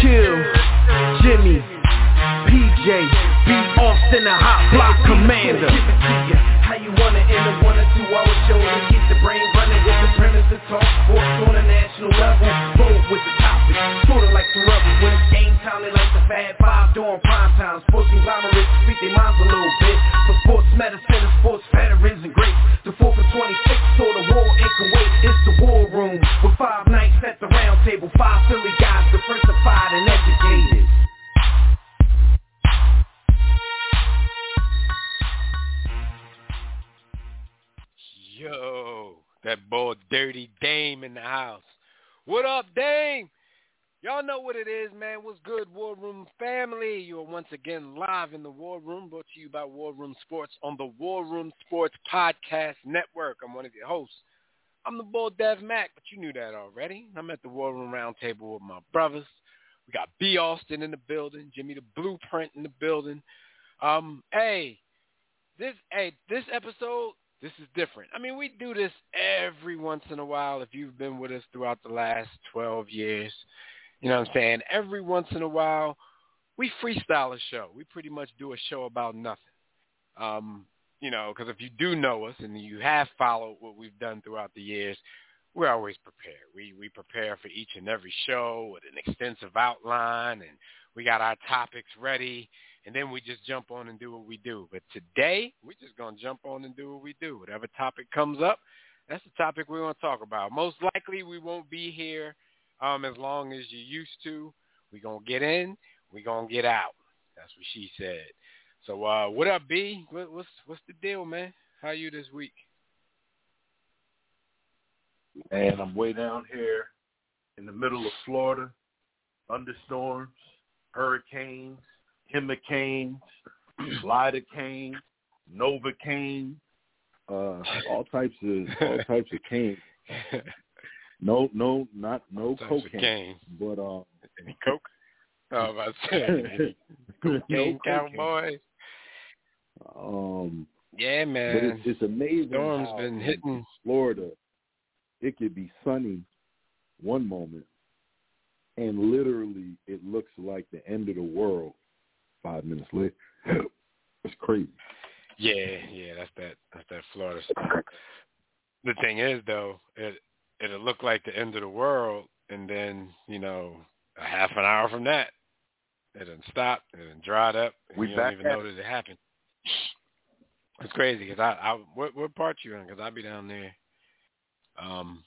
Kill, Jimmy, PJ, B. Austin, the hot block commander. How you wanna end a one or two hour show to keep the brain running with the premise to talk sports on a national level. Bold with the topic, sorta like the rebels when it's game time. They like the Fab Five during prime time. Sports conglomerates speak their minds a little bit. For sports medicine and sports veterans and greats. The 4 for 26 saw the war in Kuwait. It's the war room with five nights at the round table. Five Philly guys diversified and educated. Yo, that boy Dirty Dame in the house. What up, Dame? Y'all know what it is, man. What's good, War Room family? You are once again live in the War Room, brought to you by War Room Sports on the War Room Sports Podcast Network. I'm one of your hosts. I'm the boy Dev Mac, but you knew that already. I'm at the War Room Roundtable with my brothers. We got B. Austin in the building, Jimmy the Blueprint in the building. Um, hey, this hey, this episode, this is different. I mean, we do this every once in a while if you've been with us throughout the last 12 years. You know what I'm saying? Every once in a while, we freestyle a show. We pretty much do a show about nothing. Um, you know, because if you do know us and you have followed what we've done throughout the years, we're always prepared. We we prepare for each and every show with an extensive outline, and we got our topics ready, and then we just jump on and do what we do. But today, we're just gonna jump on and do what we do. Whatever topic comes up, that's the topic we're gonna talk about. Most likely, we won't be here um, as long as you used to. We're going to get in. We're going to get out. That's what she said. So uh, what up, B? What, what's what's the deal, man? How you this week? And I'm way down here in the middle of Florida. Thunderstorms, hurricanes, hurricanes, lidocaine, novocaine, uh, all types of all types of cane. No, no, not no of cocaine, but uh, Any coke? Oh, I no cocaine cowboys. Um, Yeah, but man. it's, it's amazing. Storm's been hitting. Florida. It could be sunny one moment, and literally it looks like the end of the world five minutes later. it's crazy. Yeah, yeah, that's that. That's that Florida stuff. The thing is, though, it it'll look like the end of the world, and then you know, a half an hour from that, it done stopped, it done dried up, and We you don't even at know that it happened. It's crazy because I, I what what part you in? Because I'll be down there. Um,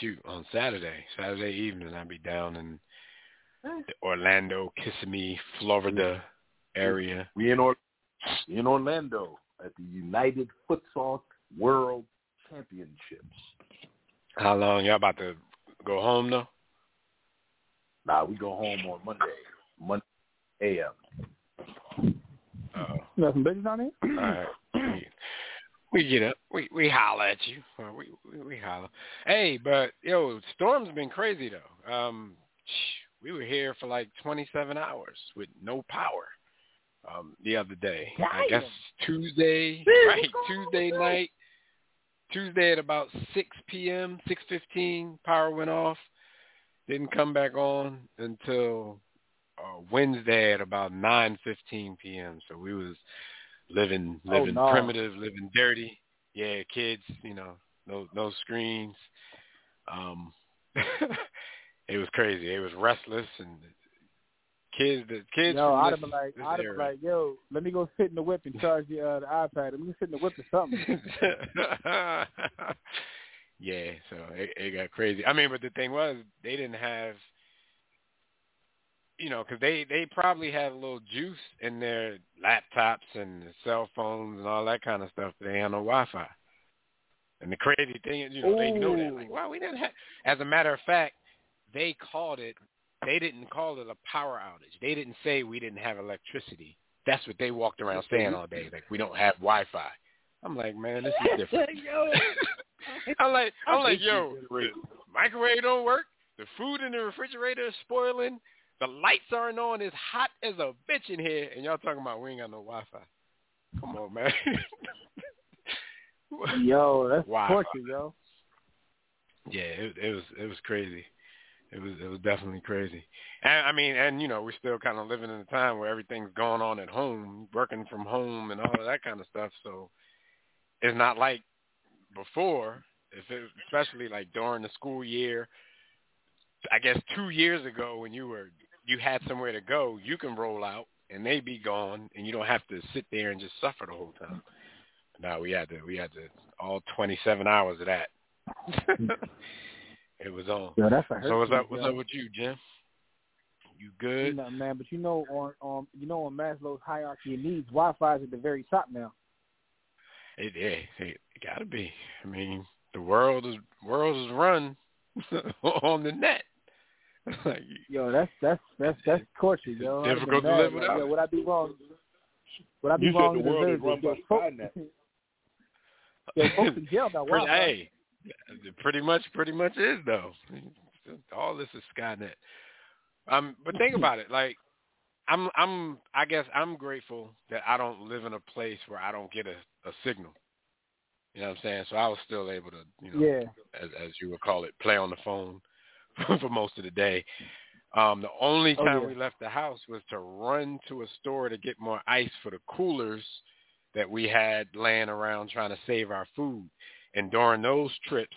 shoot on Saturday, Saturday evening, I'll be down in the Orlando, Kissimmee, Florida area. We in or we in Orlando at the United Futsal World Championships. How long y'all about to go home though? Nah, we go home on Monday, Monday a.m. Oh, You got some on there? all right. We, we get up. We we holler at you. We, we we holler. Hey, but yo, storm's been crazy though. Um, we were here for like 27 hours with no power. Um, the other day, I guess Tuesday, right? Tuesday night. Tuesday at about 6 p.m., 6:15, power went off. Didn't come back on until uh, Wednesday at about 9:15 p.m. So we was living Oh, living no. primitive, living dirty. Yeah, kids, you know, no no screens. Um it was crazy. It was restless and kids the kids No, I'd have been like, I'd have been like, yo, let me go sit in the whip and charge the uh, the iPad. Let me sit in the whip or something. yeah, so it, it got crazy. I mean, but the thing was, they didn't have you know, because they they probably have a little juice in their laptops and cell phones and all that kind of stuff. But they had no Wi-Fi. And the crazy thing is, you know, they know that. Like, wow, we didn't have. As a matter of fact, they called it. They didn't call it a power outage. They didn't say we didn't have electricity. That's what they walked around saying all day. Like we don't have Wi-Fi. I'm like, man, this is different. I'm like, I'm like, yo, microwave don't work. The food in the refrigerator is spoiling. The lights aren't on. It's hot as a bitch in here, and y'all talking about we ain't got no Wi-Fi. Come on, man. yo, that's torture, yo. Yeah, it, it was it was crazy. It was it was definitely crazy. And I mean, and you know, we're still kind of living in a time where everything's going on at home, working from home, and all of that kind of stuff. So it's not like before. It, especially like during the school year, I guess two years ago when you were you had somewhere to go, you can roll out and they be gone, and you don't have to sit there and just suffer the whole time. Now we had to we had to all 27 hours of that. it was on. Yo, that's a So what's Hercules, up? What's up with you, Jim? You You good? know, man, but you know on on you know on Maslow's hierarchy of needs, Wi-Fi is at the very top now. It, it, it gotta be. I mean, the world is world is run on the net. like, Yo, that's that's that's that's torture, yo. I'd difficult to live without Yo, would I be wrong? Would I be You said wrong? the to world is deserve run this? Yo, by folks- Skynet. Yo, folks in jail got Wi-Fi. hey, it pretty much, pretty much is though. All this is Skynet. Um, but think about it. Like, I'm, I'm, I guess I'm grateful that I don't live in a place where I don't get a, a signal. You know what I'm saying? So I was still able to, you know, Yeah. as, as you would call it, play on the phone for most of the day. Um, the only Oh, time yeah. we left the house was to run to a store to get more ice for the coolers that we had laying around trying to save our food. And during those trips,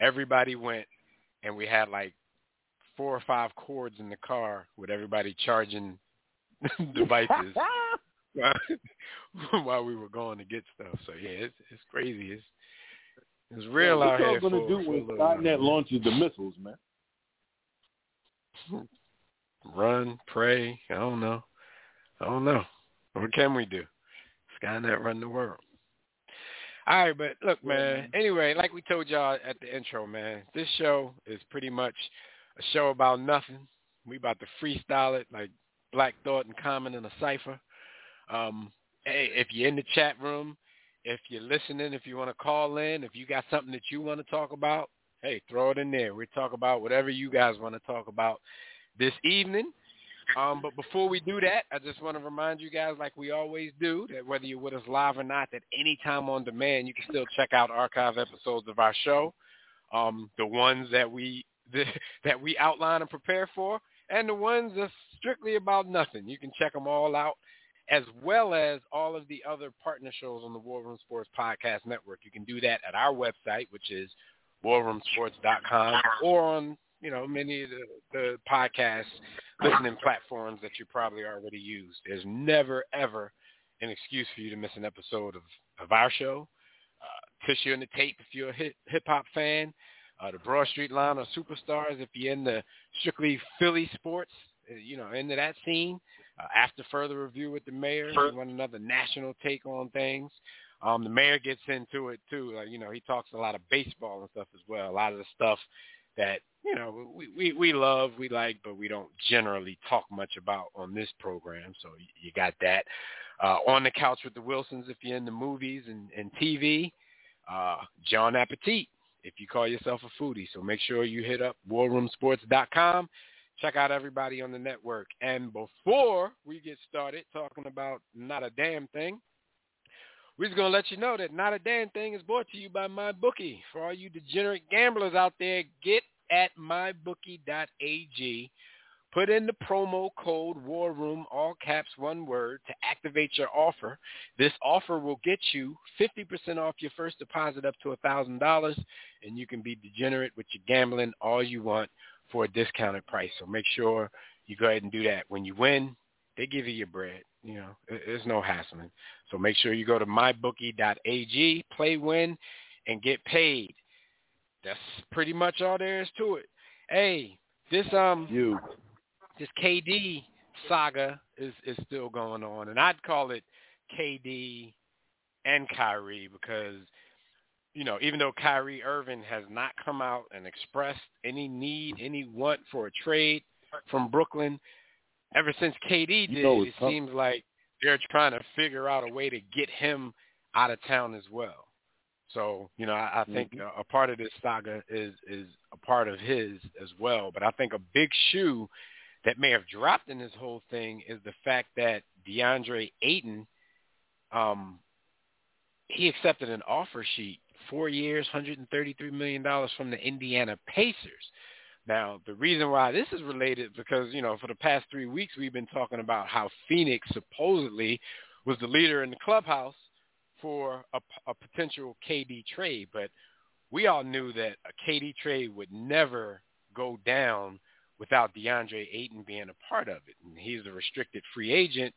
everybody went and we had like four or five cords in the car with everybody charging devices while we were going to get stuff. So yeah, it's it's crazy. It's it's real what out y'all here. gonna do for when a little Skynet launches the missiles, man? Run, pray. I don't know. I don't know. What can we do? Skynet run the world. All right, but look, man. Anyway, like we told y'all at the intro, man, this show is pretty much a show about nothing. We about to freestyle it like Black Thought and Common in a cipher. Um, hey, if you're in the chat room, if you're listening, if you want to call in, if you got something that you want to talk about, hey, throw it in there. We talk about whatever you guys want to talk about this evening. Um, but before we do that, I just want to remind you guys, like we always do, that whether you're with us live or not, that anytime on demand, you can still check out archive episodes of our show, um, the ones that we that we outline and prepare for, and the ones that's strictly about nothing. You can check them all out, as well as all of the other partner shows on the War Room Sports Podcast Network. You can do that at our website, which is warroomsports.com, or on you know many of the, the podcast listening platforms that you probably already use. There's never ever an excuse for you to miss an episode of, of our show. Uh, Tissue and the Tape if you're a hip hop fan. Uh, the Broad Street Line or Superstars if you're in the strictly Philly sports, uh, you know, into that scene. Uh, after further review with the mayor, you want another national take on things. Um, the mayor gets into it too. Like, you know, he talks a lot of baseball and stuff as well. A lot of the stuff that you know we, we we love, we like, but we don't generally talk much about on this program. So you, got that. Uh, on the couch with the Wilsons, if you're in the movies and, and TV, uh, John Appetit, if you call yourself a foodie. So make sure you hit up warroomsports.com. Check out everybody on the network. And before we get started talking about not a damn thing, we're just going to let you know that Not a Damn Thing is brought to you by MyBookie. For all you degenerate gamblers out there, get at mybookie.ag. Put in the promo code War Room, all caps, one word, to activate your offer. This offer will get you 50% off your first deposit up to $1,000, and you can be degenerate with your gambling all you want for a discounted price. So make sure you go ahead and do that. When you win, they give you your bread. You know, it- there's no hassling. So make sure you go to mybookie.ag, play, win, and get paid. That's pretty much all there is to it. Hey, this um You. this KD saga is is still going on, and I'd call it KD and Kyrie because you know even though Kyrie Irving has not come out and expressed any need, any want for a trade from Brooklyn, ever since KD did, You know it tough. seems like they're trying to figure out a way to get him out of town as well. So you know, I, I think Mhm. a, a part of this saga is is a part of his as well. But I think a big shoe that may have dropped in this whole thing is the fact that DeAndre Ayton, um, he accepted an offer sheet, four years, hundred and thirty-three million dollars from the Indiana Pacers. Now, the reason why this is related because you know for the past three weeks we've been talking about how Phoenix supposedly was the leader in the clubhouse for a, a potential KD trade, but we all knew that a KD trade would never go down without DeAndre Ayton being a part of it. And he's a restricted free agent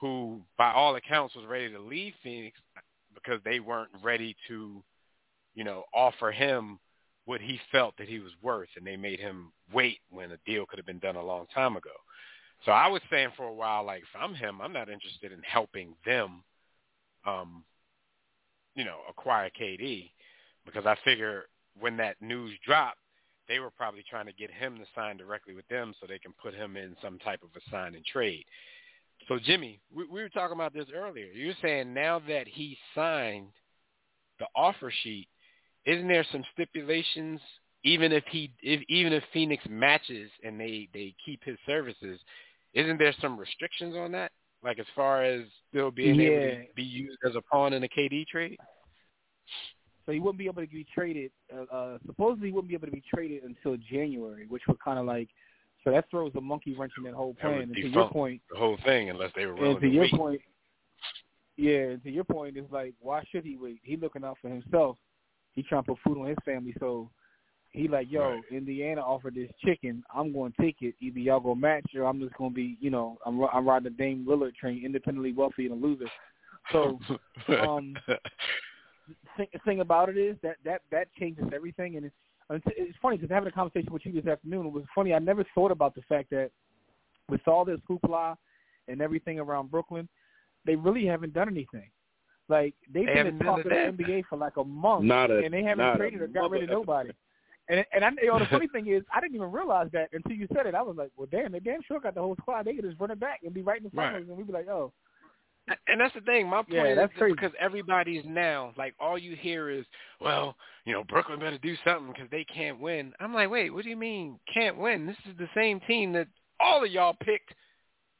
who, by all accounts, was ready to leave Phoenix because they weren't ready to, you know, offer him what he felt that he was worth, and they made him wait when a deal could have been done a long time ago. So I was saying for a while, like, if I'm him, I'm not interested in helping them, um, you know, acquire KD because I figure when that news dropped, they were probably trying to get him to sign directly with them so they can put him in some type of a sign and trade. So Jimmy, we, we were talking about this earlier. You're saying now that he signed the offer sheet, isn't there some stipulations? Even if he, if, even if Phoenix matches and they they keep his services, isn't there some restrictions on that? Like as far as still being able to be used as a pawn in a KD trade? So he wouldn't be able to be traded. Uh, uh, supposedly, he wouldn't be able to be traded until January, which would kind of like. So that throws a monkey wrench in that whole That plan. would And to your point, the whole thing unless they were willing and to to your wait. point, yeah, and to your point, it's like why should he wait? He looking out for himself. He trying to put food on his family, so he like, yo, Right. Indiana offered this chicken. I'm going to take it. Either y'all go match, or I'm just going to be, you know, I'm I'm riding the Dame Lillard train, independently wealthy and a loser. So um, thing, thing about it is that that that changes everything, and it's it's, it's funny because having a conversation with you this afternoon, it was funny. I never thought about the fact that with all this hoopla and everything around Brooklyn, they really haven't done anything. Like they've They been haven't in talk of the NBA for like a month, Not a- and they haven't not traded or got rid of mother- nobody. And and I, you know, the funny thing is, I didn't even realize that until you said it. I was like, well, damn, they damn sure got the whole squad. They could just run it back and be right in the Right. finals, and we'd be like, oh, And that's the thing. My point Yeah, is that's that crazy. because everybody's now like all you hear is, well, you know, Brooklyn better do something because they can't win. I'm like, wait, what do you mean can't win? This is the same team that all of y'all picked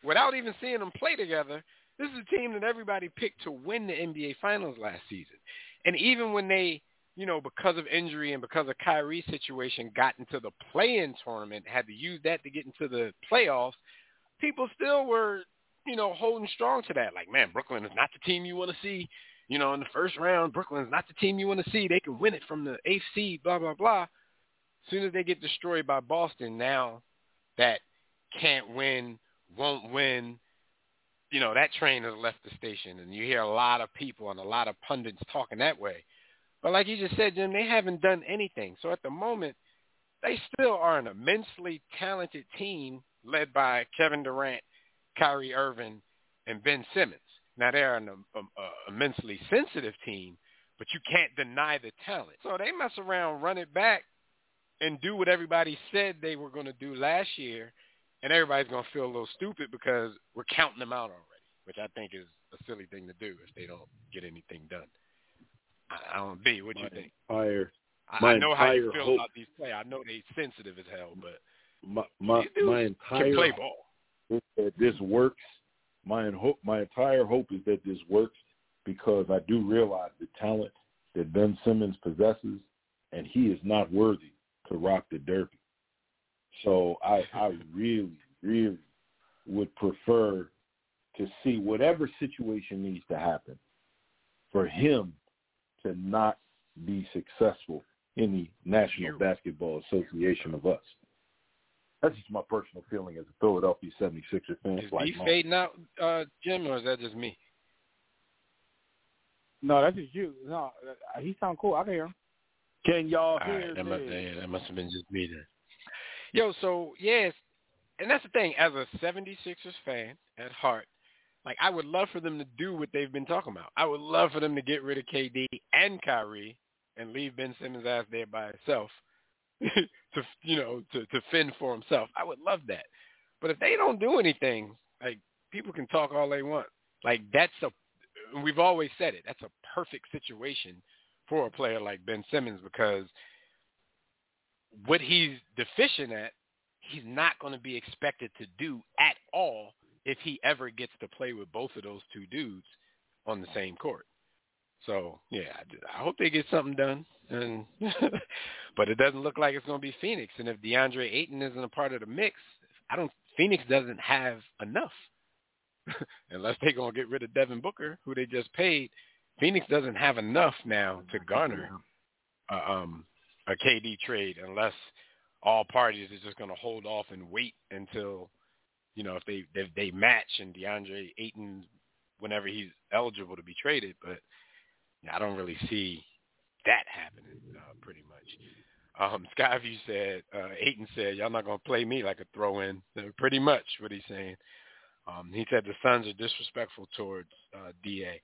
without even seeing them play together. This is a team that everybody picked to win the NBA Finals last season. And even when they, you know, because of injury and because of Kyrie's situation, got into the play-in tournament, had to use that to get into the playoffs, people still were you know, holding strong to that. Like, man, Brooklyn is not the team you want to see. You know, in the first round, Brooklyn is not the team you want to see. They can win it from the eighth seed, blah, blah, blah. As soon as they get destroyed by Boston, now that can't win, won't win, you know, that train has left the station. And you hear a lot of people and a lot of pundits talking that way. But like you just said, Jim, they haven't done anything. So at the moment, they still are an immensely talented team led by Kevin Durant, Kyrie Irving, and Ben Simmons. Now they're an um, um, uh, immensely sensitive team, but you can't deny the talent. So they mess around, run it back, and do what everybody said they were going to do last year, and everybody's going to feel a little stupid because we're counting them out already, which I think is a silly thing to do if they don't get anything done. I, I don't be. What do you think? entire I, I know how you feel hope- about these players. I know they're sensitive as hell, but my my, my can entire play ball. that this works. My hope, my entire hope is that this works because I do realize the talent that Ben Simmons possesses, and he is not worthy to rock the derby. So I, I really, really would prefer to see whatever situation needs to happen for him to not be successful in the National Basketball Association of us. That's just my personal feeling as a Philadelphia 76er fan. Is like he Mo. fading out, uh, Jim, or is that just me? no, that's just you. No, uh, he sound cool. I can hear him. Can y'all All hear right, that must, that must have been just me then. Yo, so yes, and that's the thing. As a 76ers fan at heart, like I would love for them to do what they've been talking about. I would love for them to get rid of KD and Kyrie and leave Ben Simmons out there by himself to you know to to fend for himself. I would love that. But if they don't do anything, like people can talk all they want. Like that's a we've always said it. That's a perfect situation for a player like Ben Simmons because what he's deficient at, he's not going to be expected to do at all if he ever gets to play with both of those two dudes on the same court. So yeah, I hope they get something done. And but it doesn't look like it's going to be Phoenix. And if DeAndre Ayton isn't a part of the mix, I don't. Phoenix doesn't have enough. Unless they're going to get rid of Devin Booker, who they just paid, Phoenix doesn't have enough now to garner uh, um, a KD trade unless all parties are just going to hold off and wait until you know if they if they match and DeAndre Ayton whenever he's eligible to be traded. But I don't really see that happening uh, pretty much. Um, Skyview said, uh, Ayton said, y'all not going to play me like a throw-in. Pretty much what he's saying. Um, he said the Suns are disrespectful towards uh, Da.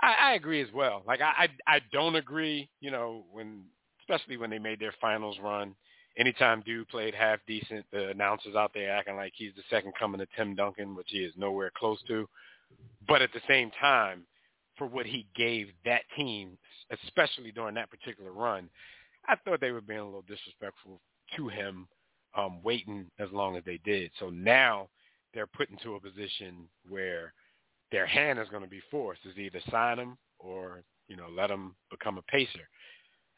I, I agree as well. Like I, I, I don't agree. You know, when especially when they made their finals run. Anytime dude played half decent, the announcers out there acting like he's the second coming of Tim Duncan, which he is nowhere close to. But at the same time, for what he gave that team, especially during that particular run, I thought they were being a little disrespectful to him, um, waiting as long as they did. So now they're put into a position where their hand is going to be forced is either sign him or you know let him become a pacer.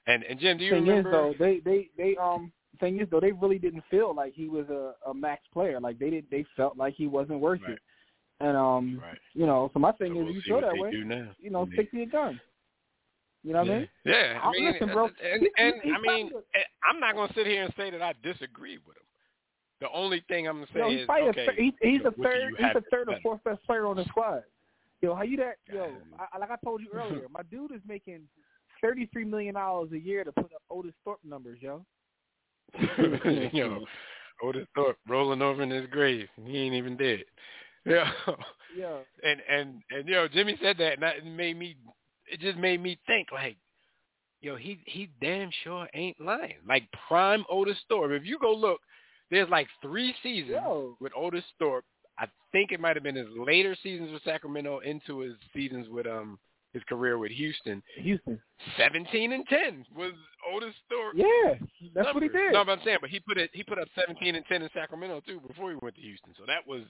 And and Jim, do you thing remember? Is, though, they they they um thing is though they really didn't feel like he was a, a max player. Like they did they felt like he wasn't worth right. it. And um right. you know, so my thing so is we'll you feel that way. You know, stick to your gun. You know what yeah. I mean? Yeah, I mean, listen, bro. and, He- and he- he I mean, I'm not going to sit here and say that I disagree with him. The only thing I'm going to say Yo, he's is, okay, a he's, he's a third he's a third or fourth best player on the squad. Yo, how you that? Yo. I, like I told you earlier, my dude is making thirty three million dollars a year to put up Otis Thorpe numbers, yo. know, Otis Thorpe rolling over in his grave, and he ain't even dead. Yeah, Yeah. and and and you know, Jimmy said that, and that made me. It just made me think, like, yo, he he damn sure ain't lying. Like prime Otis Thorpe. If you go look, there's like three seasons Yo. with Otis Thorpe. I think it might have been his later seasons with Sacramento into his seasons with um his career with Houston. Houston. Seventeen and ten was Otis Thorpe. Yeah, that's what he did. No, but I'm saying, but he put it. He put up 17 and 10 in Sacramento too before he went to Houston. So that was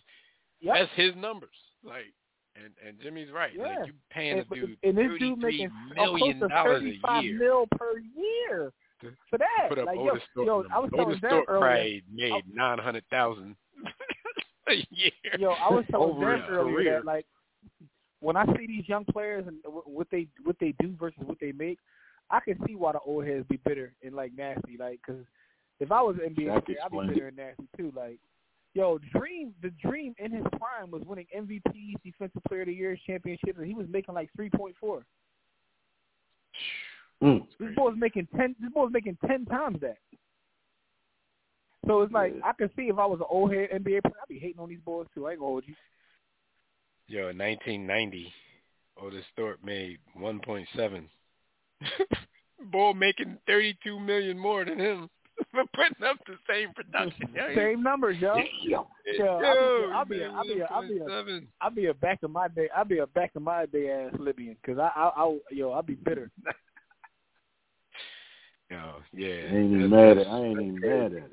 Yep. that's his numbers. Like, and and Jimmy's right. Yeah. Like you paying and, this dude and this dude making million close to dollars a five year mil per year to, for that. put up like, Otis yo, yo, I was numbers. telling Otis Dan Thorpe earlier. probably made nine hundred thousand a year. Yo, I was telling Dan earlier that like when I see these young players and what they what they do versus what they make, I can see why the old heads be bitter and like nasty. Like, cause if I was an NBA player, I'd be bitter and nasty too. Like, yo, Dream, the Dream in his prime was winning MVPs, Defensive Player of the Year, championships, and he was making like three point four. Mm. This boy's making ten. This boy's making ten times that. So it's like Yeah. I can see if I was an old head NBA player, I'd be hating on these boys too. I ain't gonna hold you. Yo, in 1990, Otis Thorpe made 1.7. Boy making 32 million more than him for putting up the same production. Yo, Same numbers, yo. Yeah. Yo, Yo, I'll be, I'll be, I'll be, I'll be, a, 1.7. I'll be a back of my day. I'll be a back of my day ass Libyan because I, I, I, yo, I'll be bitter. Yo, yeah. I ain't even mad at. I ain't even mad at it.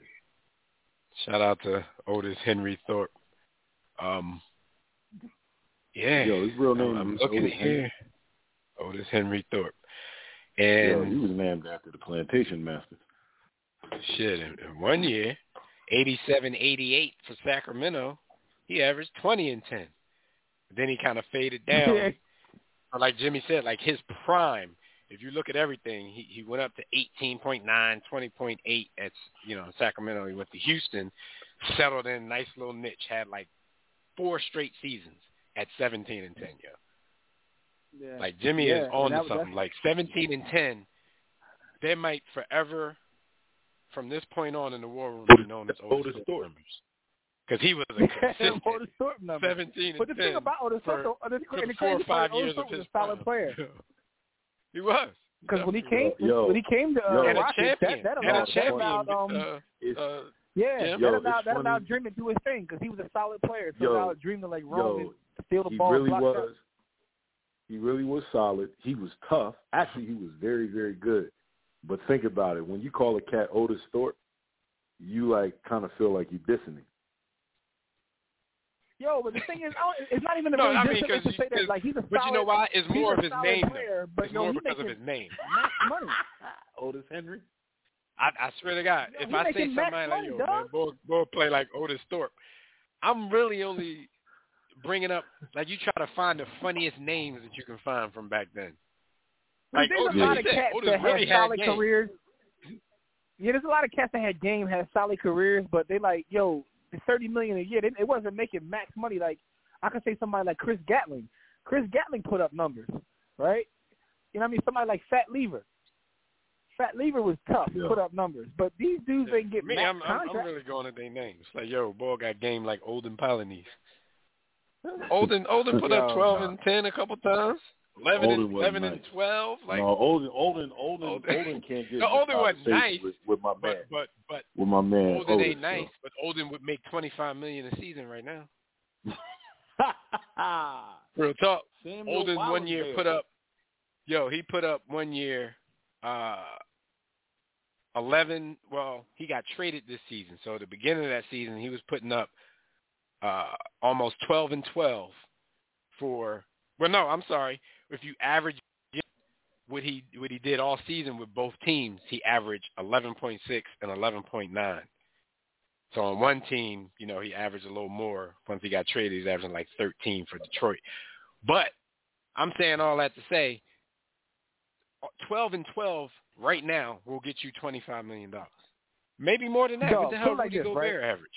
Shout out to Otis Henry Thorpe. Um, yeah. Yo, his real I'm- name I'm is looking Otis Henry. here. Otis Henry Thorpe. Yo, And he was named after the plantation master. Shit, in, in one year, 87-88 for Sacramento, he averaged 20 and 10. Then he kind of faded down. But like Jimmy said, like his prime, if you look at everything, he, he went up to 18.9, 20.8 at, you know, Sacramento. He went to Houston, settled in, nice little niche, had like four straight seasons at 17 and 10, yo. Yeah. Like Jimmy Yeah, is on to something. Like 17 and 10, they might forever, from this point on in the war room, be known as Otis, Otis Thorpe Thorpe. numbers. because he was a consistent Otis Thorpe number. 17 But the and thing 10 about Otis for, Thorpe, the, for the the crazy four or part, five years of Thorpe was his a solid player. he was. Because when he came, Yo, when he came to uh, yo. and a Rockets, that, that and a allowed, that champion. allowed, um, uh, uh, yeah, Yeah. that Yo, allowed, it's that allowed funny. Dream to do his thing because he was a solid player. So Yo, it allowed Dream to like roam yo, and steal the he ball. really block was. shots. He really was solid. He was tough. Actually, he was very, very good. But think about it. When you call a cat Otis Thorpe, you like kind of feel like you're dissing him. Yo, but the thing is, it's not even a No, really I mean, distance to 'cause- say that like he's a solid, but you know why? It's more of his name. player, but It's yo, more because of his name. max money. Otis Henry. I, I swear to God, if I see somebody like, yo, dog. man, boy, boy play like Otis Thorpe, I'm really only bringing up, like you try to find the funniest names that you can find from back then. Like there's Otis, a lot of cats Otis that really had solid game. careers. Yeah, there's a lot of cats that had game, had solid careers, but they like, yo, the thirty million a year. They, it wasn't making max money. Like I could say somebody like Chris Gatling. Chris Gatling put up numbers, right? You know what I mean? Somebody like Fat Lever. Fat Lever was tough, Yeah. put up numbers, but these dudes ain't get Me, I'm, I'm, I'm really going at their names. Like, yo, boy got game like Olden Polynice. Olden, Olden put up 12 nah. and 10 a couple times. 11 Olden and wasn't 11 and 12. Like, no, Olden, Olden, Olden, Olden- Olden can't get No, in Olden wasn't nice, with, with my man. but but but with my man. Olden Otis, ain't nice. But Olden would make 25 million a season right now. Real talk. Samuel Olden one year put up, yo, he put up one year, uh, eleven. Well, he got traded this season, so at the beginning of that season, he was putting up uh, almost twelve and twelve for. Well, no, I'm sorry. If you average what he what he did all season with both teams, he averaged eleven point six and eleven point nine. So on one team, you know, he averaged a little more. Once he got traded, he's averaging like 13 for Detroit. But I'm saying all that to say, 12 and 12 right now will get you $25 million. Maybe more than that. Dog, what the hell put it like Rudy this, Gobert right? average?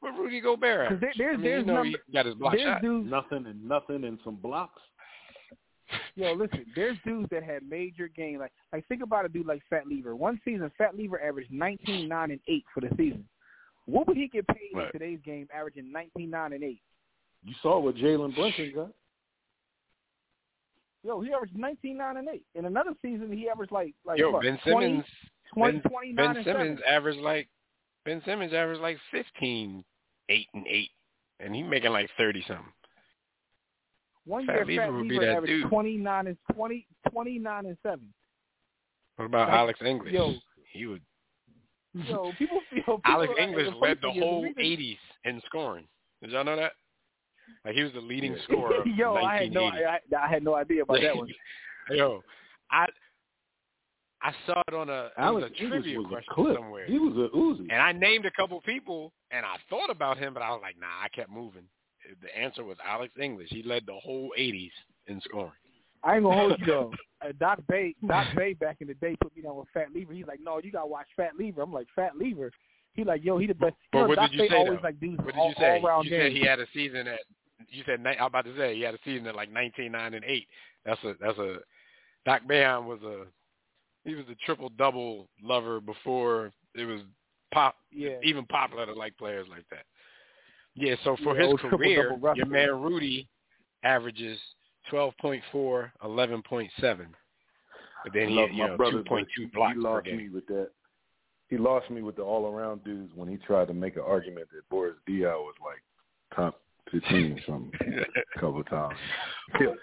What Rudy Gobert 'Cause average? there- there's- I mean, there's you know he got his block shot. dudes, Nothing and nothing and some blocks. Yo, listen, there's dudes that had major games. Like, like think about a dude like Fat Lever. One season, Fat Lever averaged 19, 9, and 8 for the season. What would he get paid Right. in today's game, averaging 19, 9, and 8? You saw what Jalen Brunson got. Yo, he averaged 19, 9, and 8. In another season, he averaged like like Yo, what, Ben 20, Simmons, 20, Ben, 29 Ben Simmons averaged like Ben Simmons averaged like 15, 8 and 8, and he making like 30 something. One Fat year, Lever Fat would be Lever that averaged dude. 29 and 20, 29 and 7. What about Like, Alex English? yo. he would. Yo, people feel people Alex English led the whole reason- 80s in scoring. Did y'all know that? Like he was the leading scorer. Yo, I had no, I, I had no idea about that one. Yo, I I saw it on a, it Alex was a trivia was question clip. somewhere, He was a Uzi. and I named a couple people, and I thought about him, but I was like, nah, I kept moving. The answer was Alex English. He led the whole 80s in scoring. I ain't gonna hold you though. Uh, Doc Bay, Doc Bay back in the day put me down with Fat Lever. He's like, no, you gotta watch Fat Lever. I'm like, Fat Lever. He like, yo, he the best. But you what Doc did you say, always though? like dudes What did you say? all round You games. said he had a season at. You said I'm about to say he had a season at like 19, 9, and eight. That's a that's a. Doc Boeheim was a. He was a triple double lover before it was pop yeah. even popular to like players like that. Yeah, so for Yeah, his career, double rough your man Rudy averages 12.4, 11.7. But then he had, you know, brother, 2.2 but he blocks per lost game. me with that. He lost me with the all-around dudes when he tried to make an argument that Boris Diaw was like top 15 or something a couple of times. he was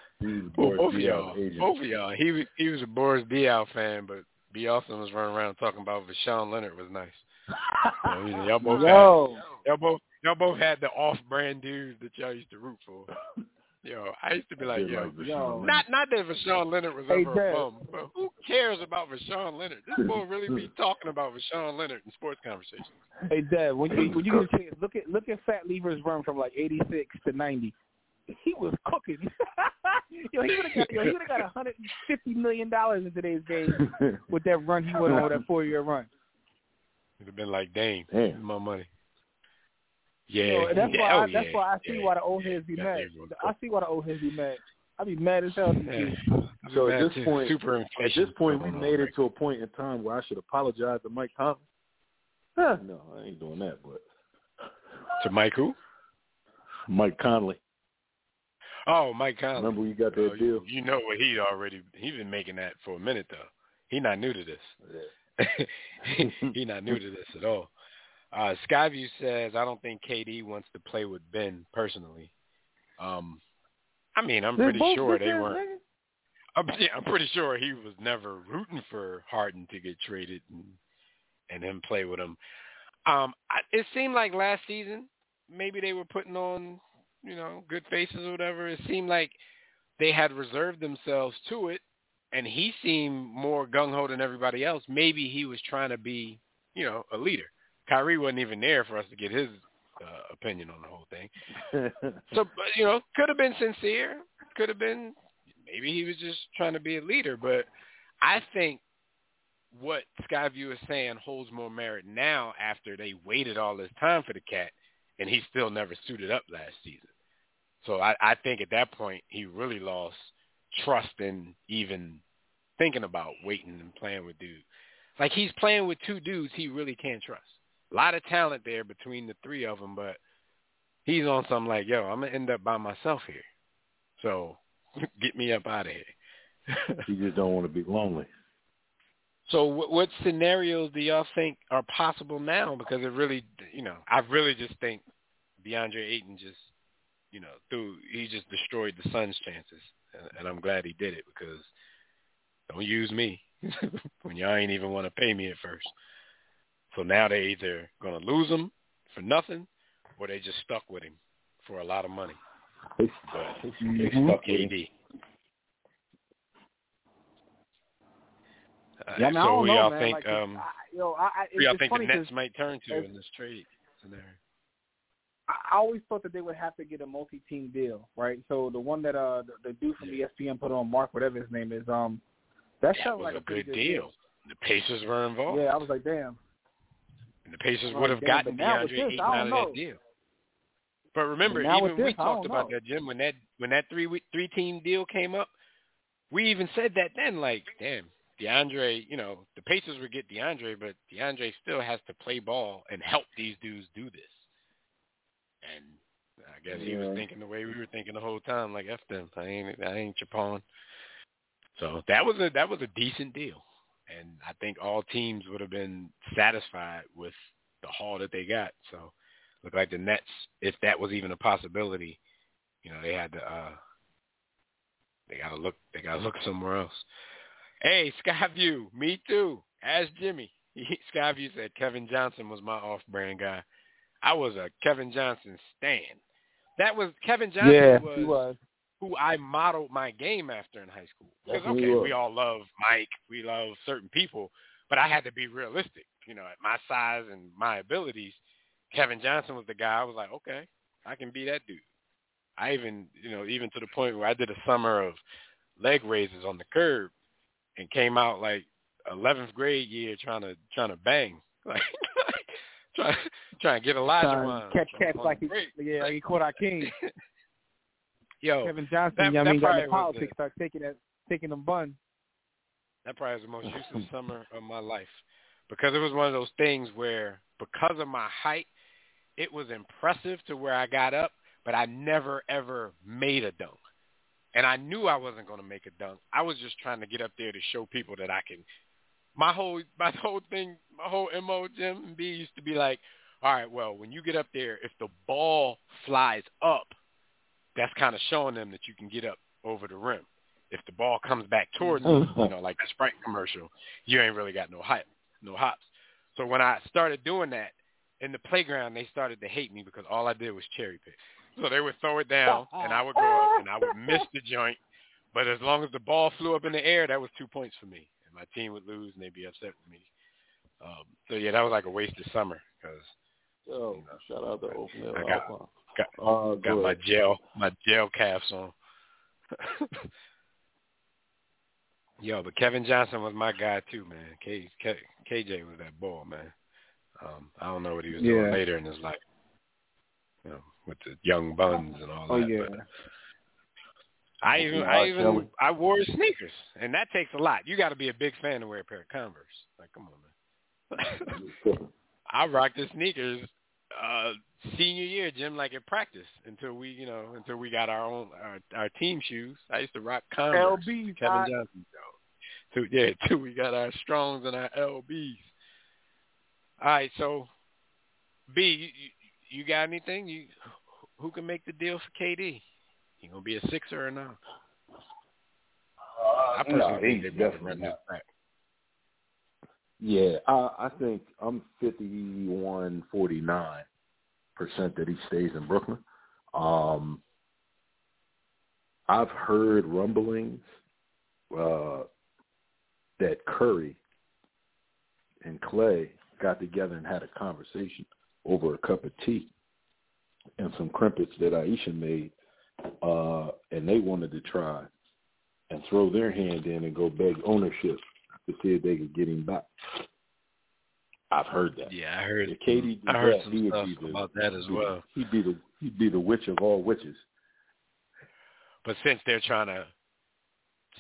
Well, both Diaw's y'all, agent. both of y'all. He was he was a Boris Diaw fan, but B. Austin was running around talking about Voshon Lenard was nice. So, you know, y'all both had, y'all both y'all both had the off-brand dudes that y'all used to root for. Yo, I used to be like, yo, like yo. Not not that Voshon Lenard was Hey, ever Dad. a bum, but who cares about Voshon Lenard? This boy really be talking about Voshon Lenard in sports conversations. hey Dad, when you when you get a chance, look at look at Fat Lever's run from like '86 to '90. He was cooking. yo, he would have got yo, he would have got 150 million dollars in today's game with that run he went on with that four year run. It'd have been like, dang, Damn. my money. Yeah, So, that's why oh, I, that's yeah, why I see yeah, why the old yeah, heads be got mad. everyone I see why the old heads be mad. I be mad as hell. at Yeah. So at this point- super At inflation. this point, we going made right it to a point in time where I should apologize to Mike Thomas. Huh, no, I ain't doing that, but To Mike who? Mike Conley. Oh, Mike Conley. Remember you got that oh, deal? You, you know what he already he's been making that for a minute though. He not new to this. he not new to this at all. Uh, Skyview says, I don't think KD wants to play with Ben personally. Um, I mean, I'm They're pretty sure they weren't. I'm, yeah, I'm pretty sure he was never rooting for Harden to get traded and and him play with him. Um, I, it seemed like last season maybe they were putting on you know good faces or whatever. It seemed like they had reserved themselves to it, and he seemed more gung ho than everybody else. Maybe he was trying to be you know a leader. Kyrie wasn't even there for us to get his uh, opinion on the whole thing. So, but, you know, could have been sincere. Could have been maybe he was just trying to be a leader. But I think what Skyview is saying holds more merit now after they waited all this time for the cat, and he still never suited up last season. So I, I think at that point he really lost trust in even thinking about waiting and playing with dudes. Like he's playing with two dudes he really can't trust. A lot of talent there between the three of them, but he's on something like, yo, I'm gonna end up by myself here. So get me up out of here. you just don't want to be lonely. So what, what scenarios do y'all think are possible now? Because it really, you know, I really just think DeAndre Ayton just, you know, threw he just destroyed the Suns' chances, and, and I'm glad he did it because don't use me when y'all ain't even want to pay me at first. So now they're either gonna lose him for nothing, or they just stuck with him for a lot of money. But they they stuck. AD. Uh, Yeah, I mean, I so don't know, y'all man. think? like, um, I, yo, I, I, y'all think the Nets might turn to in this trade scenario? I I always thought that they would have to get a multi-team deal, right? So the one that uh the, the dude from ESPN put on, Mark, whatever his name is, um, that, That sounded was like a good good deal. The Pacers were involved. Yeah, I was like, damn. And the Pacers would have gotten but now with DeAndre Ayton out of know. that deal. But remember, even this, we talked about know. that, Jim, when that when that three three team deal came up. We even said that then, like, damn, DeAndre, you know, the Pacers would get DeAndre, but DeAndre still has to play ball and help these dudes do this. And I guess he was thinking the way we were thinking the whole time, like, F them, I ain't, I ain't your pawn. So that was a that was a decent deal, and I think all teams would have been satisfied with the haul that they got. So look like the Nets, if that was even a possibility, you know, they had to uh they gotta look they gotta look somewhere else. Hey, Skyview, me too. Ask Jimmy. He, Skyview said Kevin Johnson was my off brand guy. I was a Kevin Johnson stan. That was Kevin Johnson yeah, was, he was. Who I modeled my game after in high school. Because That's who he okay, we all love Mike, we love certain people, but I had to be realistic. You know, at my size and my abilities, Kevin Johnson was the guy. I was like, okay, I can be that dude. I even, you know, even to the point where I did a summer of leg raises on the curb and came out like 11th grade year trying to trying to bang, like trying trying to get Elijah to catch cats on like he, yeah, like he caught our king. Yo, Kevin Johnson, that- you know that I mean, got probably was politics, start taking that, taking them bun. That probably was the most useless summer of my life because it was one of those things where because of my height, it was impressive to where I got up, but I never ever made a dunk. And I knew I wasn't going to make a dunk. I was just trying to get up there to show people that I can. My whole my whole thing, my whole mo, Jim and B used to be like, all right, well, when you get up there, if the ball flies up, that's kind of showing them that you can get up over the rim. If the ball comes back towards you, you know, like the Sprite commercial, you ain't really got no hype, no hops. So when I started doing that in the playground, they started to hate me because all I did was cherry pick. So they would throw it down, and I would go up, and I would miss the joint. But as long as the ball flew up in the air, that was two points for me, and my team would lose, and they'd be upset with me. Um, so yeah, that was like a wasted summer because Yo, shout out to Oakland I got-. Got Uh, got my gel my gel calves on. Yo, but Kevin Johnson was my guy too, man. K, K, KJ was that ball, man. Um, I don't know what he was doing later in his life, you know, with the young buns and all Oh that. yeah. I even I even I wore sneakers, and that takes a lot. You got to be a big fan to wear a pair of Converse. Like, come on, man. I rocked the sneakers uh senior year, Jim, like at practice until we, you know, until we got our own our, our team shoes. I used to rock Converse, LB, Kevin hot. Johnson. So, yeah, till we got our Strongs and our LBs. All right, so B, you, you, you got anything? You who can make the deal for KD? You gonna be a sixer or not? Uh, I no, personally he's think they better definitely run this not. back. Yeah, I, I think I'm 51 49 percent that he stays in Brooklyn. Um, I've heard rumblings uh, that Curry and Clay got together and had a conversation over a cup of tea and some crimpets that Ayesha made, uh, and they wanted to try and throw their hand in and go beg ownership to see if they could get him back. I've heard that. Yeah, I heard. If did I heard that, some he stuff the, about that as well. He'd be the he'd be the witch of all witches. But since they're trying to,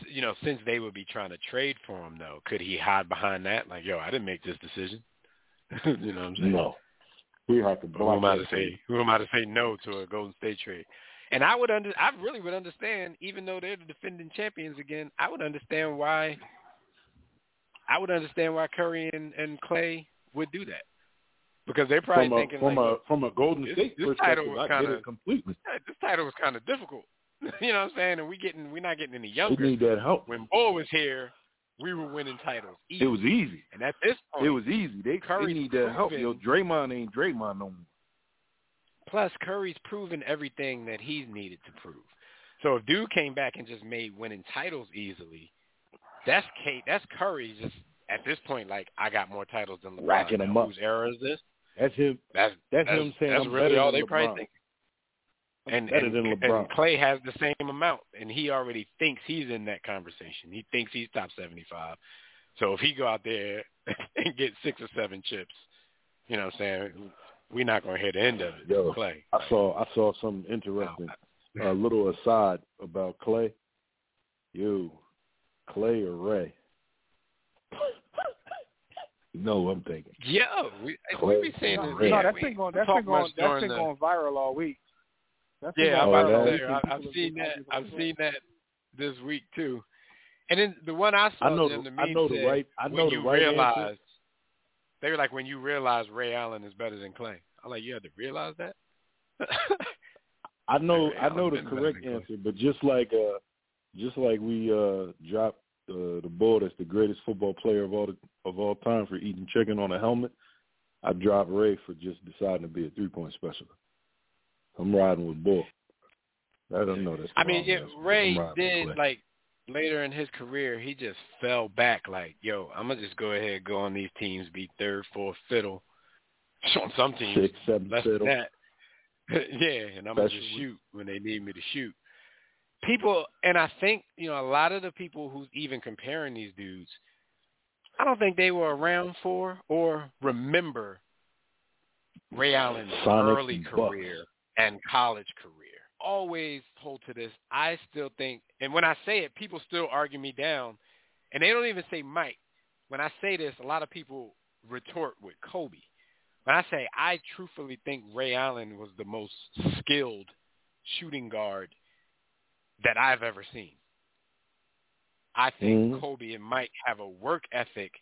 you know, since they would be trying to trade for him, though, could he hide behind that? Like, yo, I didn't make this decision. you know what I'm saying? No, we have to who am I to say? Who am I to say no to a Golden State trade? And I would under, I really would understand, even though they're the defending champions again. I would understand why. I would understand why Curry and, and Clay would do that, because they're probably from a thinking from like, a from a Golden this- State this perspective. title was I get kinda- it completely. This title was kind of difficult. you know what I'm saying? And we getting we're not getting any They We need that help. When Bull was here, we were winning titles. Easy. It was easy. and at this point, It was easy. They, they Curry's need that help. Yo, Draymond ain't Draymond no more. Plus, Curry's proven everything that he's needed to prove. So if Dude came back and just made winning titles easily, that's Kate. That's Curry. Just at this point, like I got more titles than LeBron. Racking them up. Whose era is this? That's him. That's That's him saying, That's "I'm really all they probably LeBron." think. I'm And, better and, than and Clay has the same amount, and he already thinks he's in that conversation. He thinks he's top seventy-five. So if he go out there and get six or seven chips, you know what I'm saying? We're not going to hear the end of it. Yo, Clay. I saw I saw something interesting. A little aside about Clay. You, Clay or Ray? You know what I'm thinking. Yo, we, Clay. we be saying No, this. no, No, yeah, we been going. don't That's talk been going. That's been the- going viral all week. That's been Yeah, I'm going about viral to say, I, I've seen have that. I've seen that this week too. And then the one I saw, I know Jim, the- the I meme know the said, right- I know when the you right answer. realize, they were like, when you realize Ray Allen is better than Clay. I'm like, you had to realize that. I know Ray I know Allen's the correct answer, but just like uh just like we uh dropped uh, the bull as the greatest football player of all the, of all time for eating chicken on a helmet, I dropped Ray for just deciding to be a three point specialist. I'm riding with Bull. I don't know that's I mean, yeah, Ray I'm riding with did like later in his career, he just fell back. Like, yo, I'm gonna just go ahead, go on these teams, be third, fourth, fiddle. On some teams, six, seven, less fiddle. than that. yeah, and I'm gonna just shoot when they need me to shoot. People, and I think you know a lot of the people who's even comparing these dudes, I don't think they were around for or remember Ray Allen's Sonics early Bucks. career and college career. Always hold to this. I still think, and when I say it, people still argue me down, and they don't even say Mike. When I say this, a lot of people retort with Kobe. When I say I truthfully think Ray Allen was the most skilled shooting guard that I've ever seen. I think Mhm. Kobe and Mike have a work ethic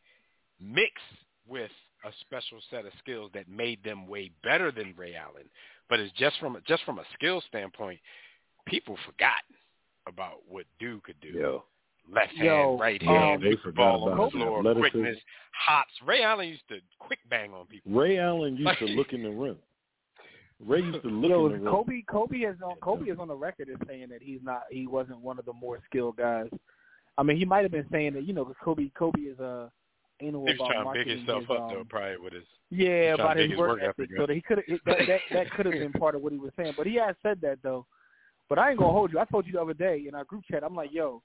mixed with a special set of skills that made them way better than Ray Allen. But it's just from just from a skill standpoint, people forgot about what Dude could do. Yo, Left hand, Yo, right um, hand, they put the forgot ball on about the his floor, athleticism. quickness, hops. Ray Allen used to quick bang on people. Ray Allen used to look in the rim. Ray used to look Yo, in the rim. Kobe, Kobe is on Kobe is on the record as saying that he's not, he wasn't one of the more skilled guys. I mean, he might have been saying that, you know, 'cause Kobe, Kobe is uh, anal He was about trying to big himself his, up um, though, probably with his. Yeah, He's trying to about his his work work ethic. ethic So that he could that that, that could have been part of what he was saying. But he has said that though. But I ain't gonna hold you. I told you the other day in our group chat. I'm like, yo,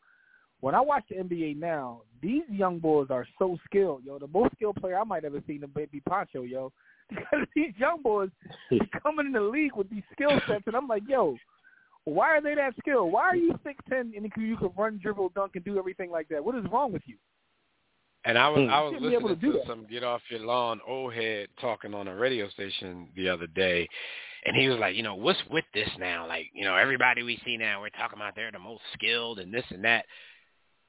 when I watch the NBA now, these young boys are so skilled. Yo, the most skilled player I might ever seen the baby Poncho. Yo, because these young boys be coming in the league with these skill sets, and I'm like, yo. Why are they that skilled? Why are you six ten and you can run, dribble, dunk, and do everything like that? What is wrong with you? And I was Mm. I was You shouldn't be able listening to to, do that. some get off your lawn old head talking on a radio station the other day, and he was like, you know, what's with this now? Like, you know, everybody we see now, we're talking about they're the most skilled and this and that.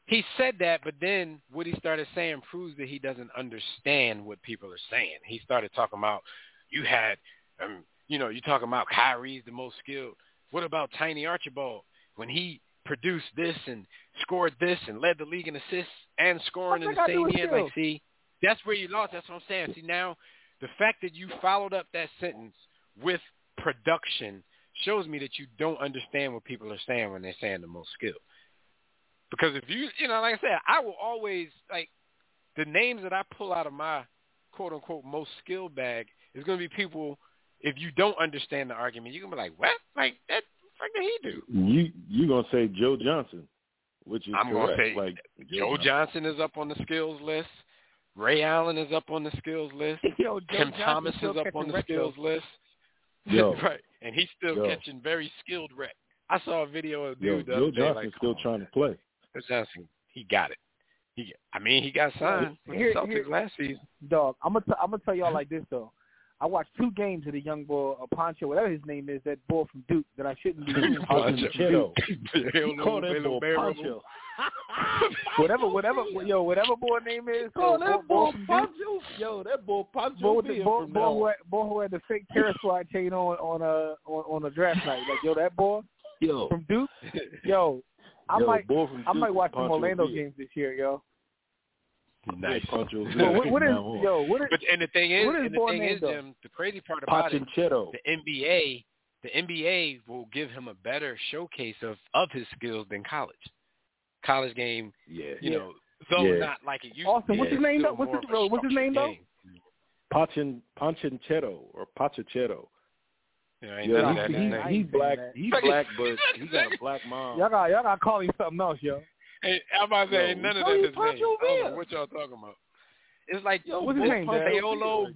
He said that, but then what he started saying proves that he doesn't understand what people are saying. He started talking about you had, um, you know, you're talking about Kyrie's the most skilled. What about Tiny Archibald when he produced this and scored this and led the league in assists and scoring in the that got to do same year? Like, see, that's where you lost. That's what I'm saying. See, now the fact that you followed up that sentence with production shows me that you don't understand what people are saying when they're saying the most skilled. Because if you, you know, like I said, I will always like the names that I pull out of my quote unquote most skilled bag is going to be people. If you don't understand the argument, you're gonna be like, "What? Like that? What did he do?" You you gonna say Joe Johnson, which is I'm gonna correct. say like Joe Johnson is up on the skills list. Ray Allen is up on the skills list. Yo, Joe Tim Johnson Thomas is up on the skills though. list. Yo. right, and he's still Yo. catching very skilled wreck. I saw a video of a Yo, dude the Joe other day, Johnson's like, still on, trying to play. Joe Johnson, he got it. He, I mean, he got signed with Here- the Celtics here- last season. Dog, I'm gonna t- I'm gonna tell y'all like this though. I watched two games of the young boy, uh, Poncho, whatever his name is, that boy from Duke that I shouldn't be rooting for. Poncho. Cheto. Hell, Call that boy. Poncho. whatever, whatever, yo, whatever boy name is. Call yo, that boy, boy Poncho. Yo, that boy Poncho boy, with the, being boy, boy, who had, boy who had the fake terror chain on on a on, on a draft night. Like yo, that boy Yo, from Duke. Yo, I yo, might boy I might watch some Poncho Orlando games this year, yo. Nice. Poncho Yo, Villa what, what from is now on. yo? What is But and the thing is, What is and the thing is. Jim, the crazy part about it, Panchetto. the NBA, the NBA will give him a better showcase of of his skills than college. College game, Yeah. you Yeah. know, though Yeah. not like it used Austin, to. what's be, his name, though? What's his- of what's his name, though? structured. Pachin Panchincheto or Pachachetto. You ain't Yeah, none of he's, that. he's, he's black. that. He's black, but he got a black mom. y'all got y'all got to call him something else, yo. Hey, I'm about to say, Yo, ain't none of no, that his name. I don't know Villa. what y'all talking about. It's like Yo, What's his boy, name, Pancho Dad? Paolo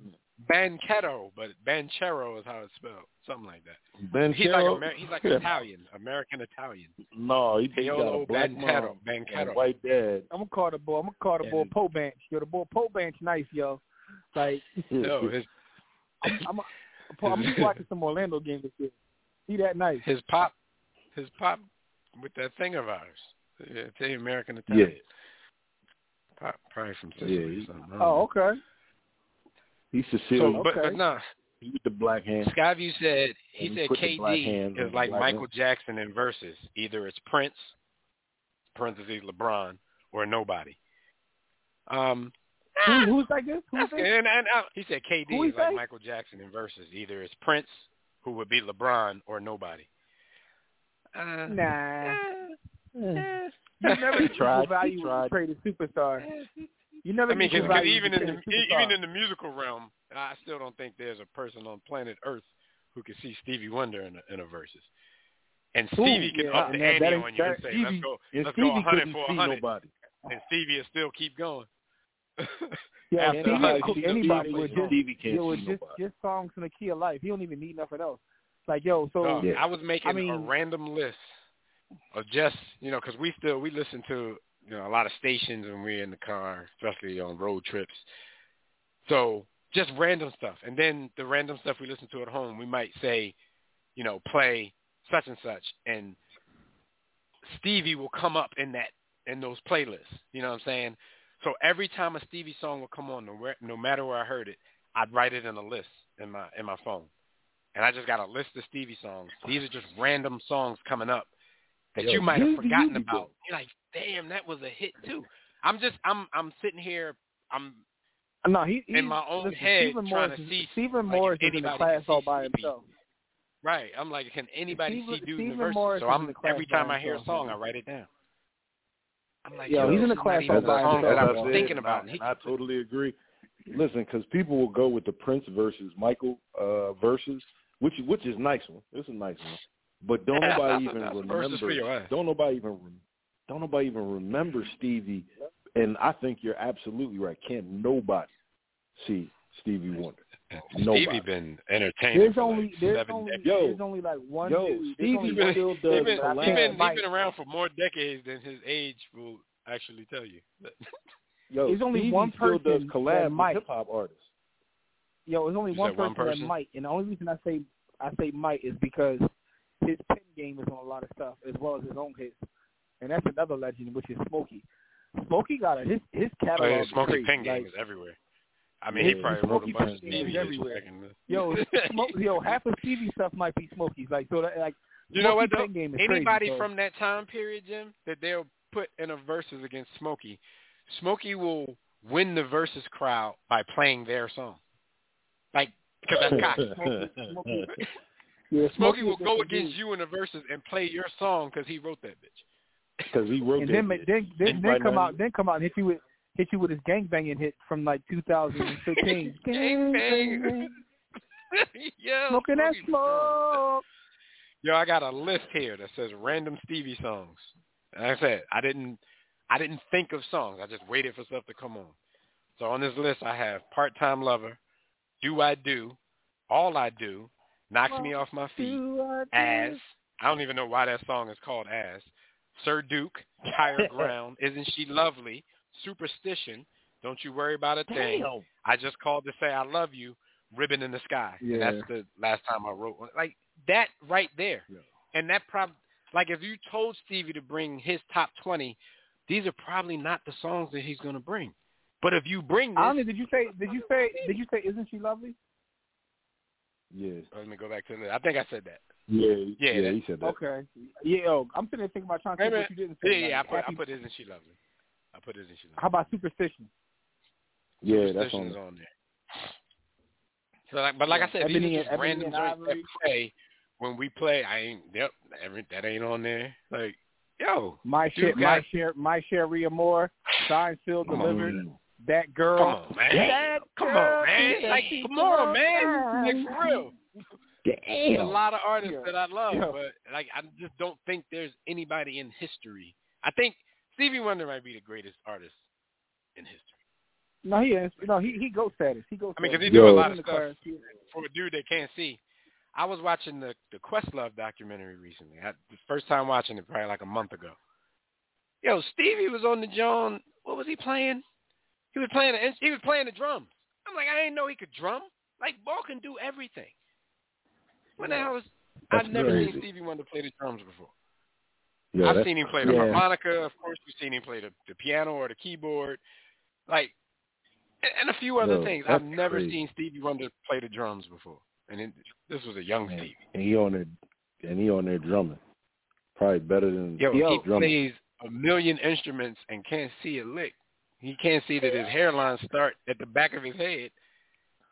Banchero, but Banchero is how it's spelled, something like that. Ben He's like Amer- he's like Italian, American Italian. No, he, he got a black Banchero, mom and Banchero. white dad. I'm gonna call the boy. I'm gonna call the boy And- Poe Bench. Yo, the boy Poe Bench, nice, yo. Like No, his I'm I'm, I'm, I'm just watching some Orlando games this year. He that nice. his pop, his pop with that thing of ours. Yeah, the American Yeah. Italian. Pop, probably from Sicily Yeah, or he- something. Oh, okay. He's So, Sicilian. but, okay. but no, He with the black hand. Skyview said he And said put KD hands is like Michael hand. Jackson in verses. Either it's Prince, parentheses LeBron, or nobody. Um, Who, who's like this? Who's that's this? And, and, uh, he said KD he is like say? Michael Jackson in verses. Either it's Prince, who would be LeBron, or nobody. Uh, Nah. eh, You never He equal tried, he value when you trade a superstar. You never I mean, equal because even in the trade a superstar. even in the musical realm, I still don't think there's a person on planet Earth who could see Stevie Wonder in a, in a versus. And Ooh, Stevie can yeah, up the ante on you and say, Stevie, "Let's go, let's Stevie go 100 couldn't for see 100," nobody. and Stevie will still keep going. Yeah, After Stevie, nobody anybody Stevie would just, Stevie can't yo, see just just songs from the key of life. He don't even need nothing else. Like yo, so Dog, Yeah. I was making I mean- a random list of just you know because we still we listen to you know a lot of stations when we're in the car, especially on road trips. So just random stuff, and then the random stuff we listen to at home, we might say, you know, play such and such, and Stevie will come up in that in those playlists. You know what I'm saying? So every time a Stevie song would come on, no, where, no matter where I heard it, I'd write it in a list in my in my phone, and I just got a list of Stevie songs. These are just random songs coming up that Yo, you might have forgotten about. You're like, damn, that was a hit too. I'm just I'm I'm sitting here. I'm no, he in he's- my own listen, head Stephen trying Morris to see, Stephen like, Morris is in the class all by himself. right. I'm like, can anybody Stephen- see dude in Stephen the? Morris So I'm every time I hear a song, I write it down. I'm like, Yo, yo, he's in this the class not all by song that himself, I'm said, thinking about. I, And he- and I totally agree. Listen, because people will go with the Prince versus Michael uh, versus, which which is nice one. It's a nice one, but don't nobody even that's a versus for your remember. Don't nobody even rem- don't nobody even remember Stevie. And I think you're absolutely right. Can't nobody see Stevie Wonder. Nobody. Stevie been entertaining There's for only like there's seven only decades. Yo, there's only like one yo, dude. Stevie been- still He's does been, but I he can't been, he fight. been around for more decades than his age will actually tell you. Yo, There's only Stevie one still person does collab that with hip hop artists. Yo, there's only one said one person, person? that might, and the only reason I say I say might is because his pen game is on a lot of stuff as well as his own hits, and that's another legend, which is Smokey. Smokey got a his his Oh, catalog. yeah, is Smokey. Pen game Like, is everywhere. I mean, he probably Smokey wrote a bunch of Pen game Stevie is everywhere. the- yo, Smoke, yo, half of Stevie stuff might be Smokey's. Like so, that, like You know what Smokey though? Pen game Anybody crazy, so- from that time period, Jim, that they'll put in a versus against Smokey, Smokey will win the versus crowd by playing their song. Like because that's cocky. Smokey, Smokey, yeah, Smokey will go against you in the verses and play your song because he wrote that bitch. Because he wrote and that then ma- shit. then then, And then right come now out then come out and hit you with hit you with his gang banging hit from like 2015. Gang bang. yeah, Smoking that smoke. Yo, I got a list here that says random Stevie songs. Like I said, I didn't I didn't think of songs. I just waited for stuff to come on. So on this list I have Part Time Lover, Do I Do, All I Do, Knocks Me Off My Feet, As. I don't even know why that song is called As. Sir Duke, Higher Ground, Isn't She Lovely, Superstition, Don't You Worry About a Thing. Damn. I just called to say I love you, Ribbon in the Sky. And Yeah. that's the last time I wrote one. Like that right there. Yeah. And that prob like if you told Stevie to bring his top twenty, these are probably not the songs that he's gonna bring. But if you bring this I. Did you say? Did you say? Did you say? Isn't she lovely? Yeah. Oh, let me go back to the I think I said that. Yeah, Yeah, yeah, that- he said that. Okay. Yeah. Yo, I'm sitting there thinking about trying to Wait a think what you didn't Yeah, say. yeah, I like, put I put Isn't She Lovely. I put Isn't She How about superstition? Yeah, that's on there. on there. So like, but like I said, Ebony these are just Ebony random joints that play when we play. I ain't yep, every, that ain't on there. Like, yo, My Dude share, got- my share, my Cherie Amour, signed, sealed, Come delivered. on, That girl. come on, man, That come girl on, man, like, a come on, man, like for real. There's a lot of artists Yeah. that I love, Yeah. but like I just don't think there's anybody in history. I think Stevie Wonder might be the greatest artist in history. No, he is. No, he he goes status. He goes. I mean, because he do a lot of In the stuff for a dude that can't see. I was watching the the Questlove documentary recently. I, the first time watching it, probably like a month ago. Yo, Stevie was on the John. What was he playing? He was playing. The, he was playing the drums. I'm like, I didn't know he could drum. Like, Ball can do everything. When the hell was? That's I've never crazy. seen Stevie Wonder play the drums before. Yeah, I've seen him play the Yeah. harmonica. Of course, we've seen him play the, the piano or the keyboard, like, and, and a few other Yo, things. I've never crazy. seen Stevie Wonder play the drums before, and it, this was a young Man, Stevie. And he on there, and he on there drumming. Probably better than Yo, Yo, he drumming. plays a million instruments and can't see a lick. He can't see that his hairline start at the back of his head,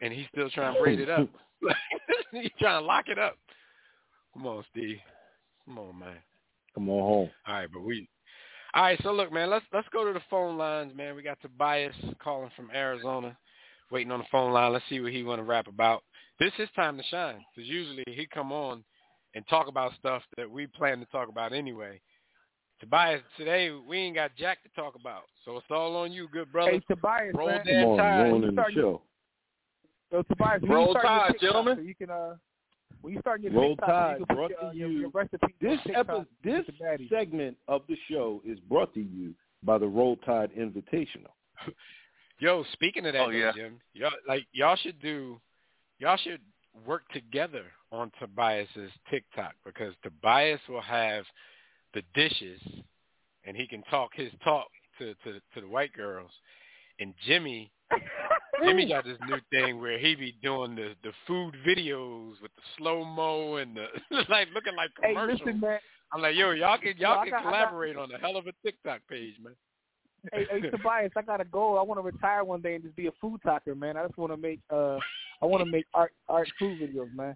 and he's still trying to braid it up. he's trying to lock it up. Come on, Steve. Come on, man. Come on home. All right, but we. All right, so look, man, let's let's go to the phone lines, man. We got Tobias calling from Arizona, waiting on the phone line. Let's see what he want to rap about. This is time to shine, because usually he come on and talk about stuff that we plan to talk about anyway. Tobias, today we ain't got Jack to talk about, so it's all on you, good brother. Hey, Tobias, Roll man. damn Come on, tide. ruining the Start your- show. So Tobias, when Roll you start your Tide, gentlemen. So you can uh, when you start your Roll TikTok, Tide, you can brought your, to you- your recipes This on TikTok epi- this segment of the show is brought to you by the Roll Tide Invitational. Yo, speaking of that, Oh, yeah. Jim, y'all like y'all should do, y'all should work together on Tobias's TikTok because Tobias will have the dishes, and he can talk his talk to to to the white girls, and Jimmy. Jimmy got this new thing where he be doing the the food videos with the slow mo and the like looking like Hey, listen, man. I'm like, yo, y'all can y'all I can got- I got- collaborate on a hell of a TikTok page, man. Hey, hey, Tobias, I got a goal. I want to retire one day and just be a food talker, man. I just want to make uh, I want to make art art food videos, man.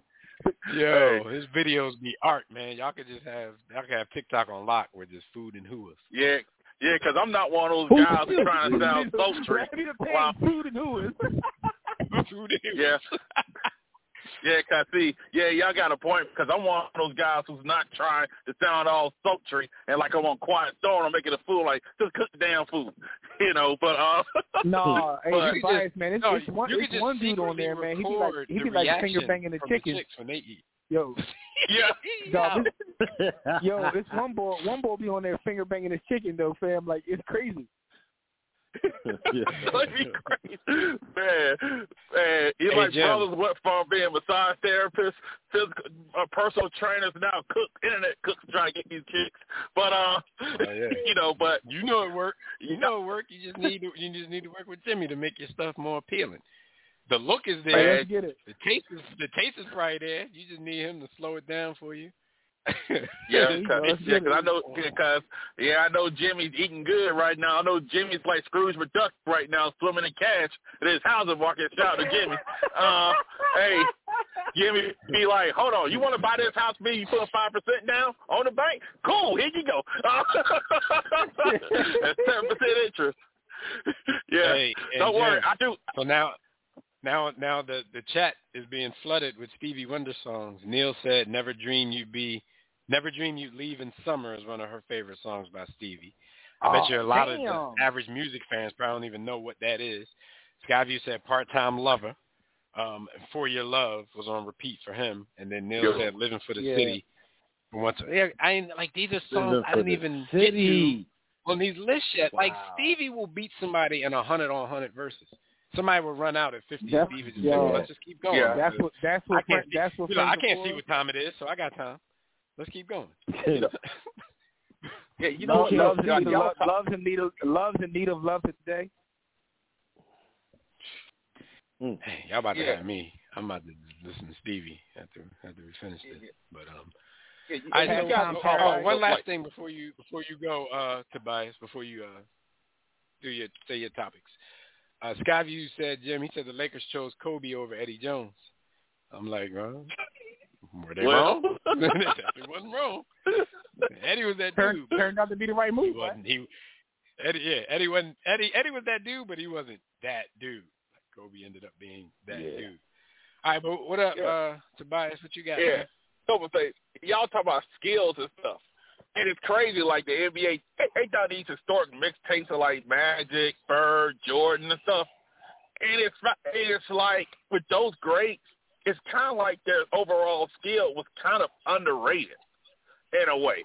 Yo, his videos be art, man. Y'all could just have y'all could have TikTok on lock with just food and hooas. Yeah, yeah, because I'm not one of those guys who's trying to sound sultry. Let me the Wow. food and who is. food. Yeah. Yeah, cause see, yeah, y'all got a point. Cause I'm one of those guys who's not trying to sound all sultry and like I'm on Quiet Storm. I'm making a fool. Like just cook the damn food, you know. But uh, No, hey, But- Tobias, man, it's, No, it's one, it's one dude on there, man. He be like, he be like finger banging the from chicken. chicks when they eat. Yo, yeah, dog, this- yo, this one boy, one boy be on there finger banging his chicken though, fam. Like it's crazy. yeah. That'd be crazy, man. Man, you Hey, like Jim. brothers went from being massage therapists, physical, uh, personal trainers, now cook, internet cooks, trying to get these chicks. But uh, yeah. you know, but You know it worked. You know it worked. You just need to you just need to work with Jimmy to make your stuff more appealing. The look is there. let's get it. The taste is the taste is right there. You just need him to slow it down for you. Yeah, you cause, yeah, get 'cause it. I know, because yeah, I know Jimmy's eating good right now. I know Jimmy's like Scrooge McDuck right now, swimming in cash at his housing market. Shout out to Jimmy. Uh, hey, Jimmy, be like, hold on, you want to buy this house? Me, you put five percent down on the bank. Cool, here you go. That's seven percent interest. yeah, Hey, don't worry, Jim, I do. So now, now, now the the chat is being flooded with Stevie Wonder songs. Neil said, "Never dream you'd be, never dream you'd leave in summer" is one of her favorite songs by Stevie. I bet Oh, you a lot of damn. the average music fans probably don't even know what that is. Skyview said, "Part-time lover." Um, For Your Love was on repeat for him, and then Neil Yeah. said, "Living for the Yeah. City." And once, yeah, I ain't like these are songs Living I didn't the even get to on these lists yet. Like Stevie will beat somebody in a hundred on hundred verses. Somebody will run out at fifty. That's- Stevie just yeah. say, well, let's just keep going. Yeah. That's what. That's I what. can't Frank, see, that's what. you know, I can't see what time it is, so I got time. Let's keep going. Yeah, you know, Loves, what, loves, y'all- in need of, y'all love, talk- loves in need of loves in need of love today. Hey, y'all about to Yeah. have me. I'm about to listen to Stevie after after we finish this. But um, yeah, I you know, got- oh, one like- last thing before you before you go, uh, Tobias, before you uh do your say your topics. Uh, Skyview said, Jim, he said the Lakers chose Kobe over Eddie Jones. I'm like, well, were they Well. wrong? they definitely wasn't wrong. Eddie was that Turned, dude. turned out to be the right move. right? wasn't. He Eddie, yeah, Eddie wasn't. Eddie, Eddie was that dude, but he wasn't that dude. Like Kobe ended up being that Yeah. dude. All right, but what up, Yeah. uh, Tobias? What you got? Yeah. man? couple things. Y'all talk about skills and stuff. And it's crazy, like the NBA, they, they done these historic mixtapes of like Magic, Bird, Jordan, and stuff. And it's not- it's like with those greats, it's kind of like their overall skill was kind of underrated in a way.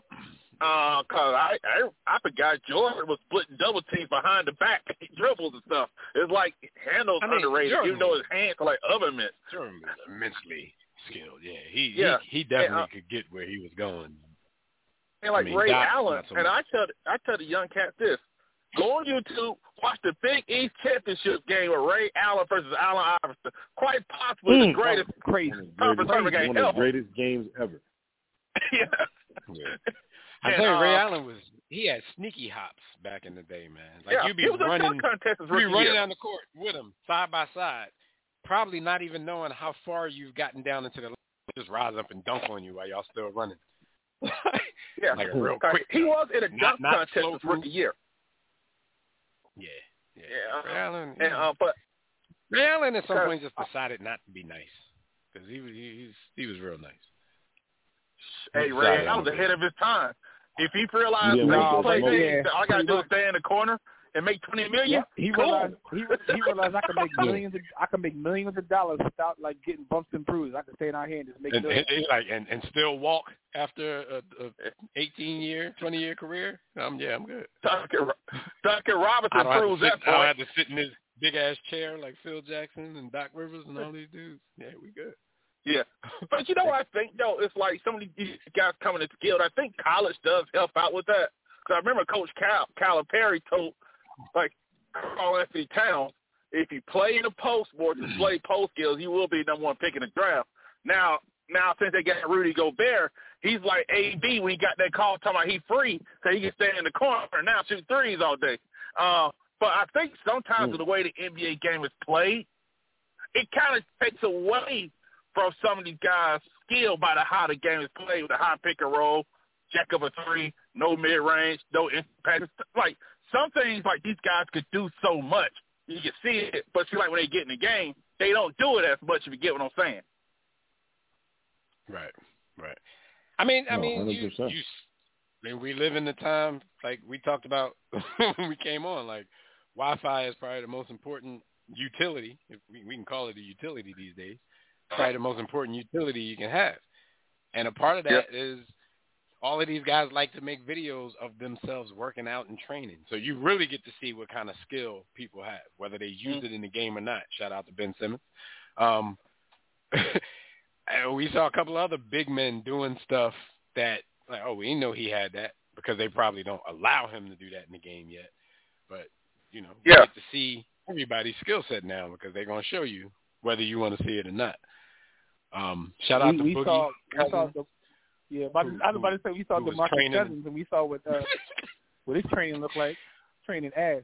Uh, cause I, I I forgot Jordan was splitting double teams behind the back, he dribbles and stuff. It's like handles I mean, underrated, Jordan even though his hands are like oven mitts. Jordan was immensely skilled. Yeah, he Yeah. he, he definitely And, uh, could get where he was going. And like I mean, Ray Allen, so and. I tell I tell the young cats this: go on YouTube, watch the Big East championship game with Ray Allen versus Allen Iverson. Quite possibly Mm. the greatest Crazy. One of the conference tournament greatest, game one of the ever. greatest games ever. yeah. Yeah. I tell you, Ray uh, Allen was he had sneaky hops back in the day, man. Like yeah, you'd be he was a running, dunk contest his you'd be running year. down the court with him side by side, probably not even knowing how far you've gotten down into the just rise up and dunk on you while y'all still running. Yeah, like a real quick. He was in a dunk not contest slow his rookie year. Yeah, yeah. Yeah. Ray Allen, And uh, but Ray Allen at some point just decided not to be nice because he was he, he's, he was real nice. hey, Ray I was ahead of his time. If he realized Yeah, that no, he played yeah, all I gotta pretty do is stay in the corner and make twenty million. Yeah, he cool. realized he, he realized I could make millions. Of, I could make millions of dollars without like getting bumps and bruises. I could stay in our hand and just make And, millions. and, and like and, and still walk after a, a 18 year, 20 year career. Um, yeah, I'm good. Duncan, Duncan Robinson don't, have to proves sit, that I don't have to sit in this big ass chair like Phil Jackson and Doc Rivers and all these dudes. Yeah, we good. Yeah, but you know what I think though? It's like some of these guys coming in skilled. I think college does help out with that. Cause I remember Coach Cal Calipari told like Karl-Anthony Towns, if you play in the post more display post skills, you will be number one pick in the draft. Now, now since they got Rudy Gobert, he's like AB when he got that call talking about he free, so he can stand in the corner and now shoot threes all day. Uh, but I think sometimes with the way the NBA game is played, it kind of takes away from some of these guys' skill by the how the game is played with the high pick and roll, jack up a three, no mid range, no impact. Like some things, like these guys could do so much. You can see it, but see, like when they get in the game, they don't do it as much. If you get what I'm saying. Right, right. I mean, I mean, you, 100%. you, I mean, we live in the time like we talked about when we came on. Like, Wi-Fi is probably the most important utility, if we, we can call it a utility these days. Probably the most important utility you can have, and a part of that is all of these guys like to make videos of themselves working out and training. So you really get to see what kind of skill people have, whether they use it in the game or not. Shout out to Ben Simmons. Um, we saw a couple of other big men doing stuff that, like, oh, we know he had that because they probably don't allow him to do that in the game yet. But you know, you Yeah. get to see everybody's skill set now because they're going to show you whether you want to see it or not. Um, shout out we, to we Boogie. saw, we saw the yeah. But Who- I was about to say we saw training- Cousins, and we saw what uh, what his training looked like. Training ass.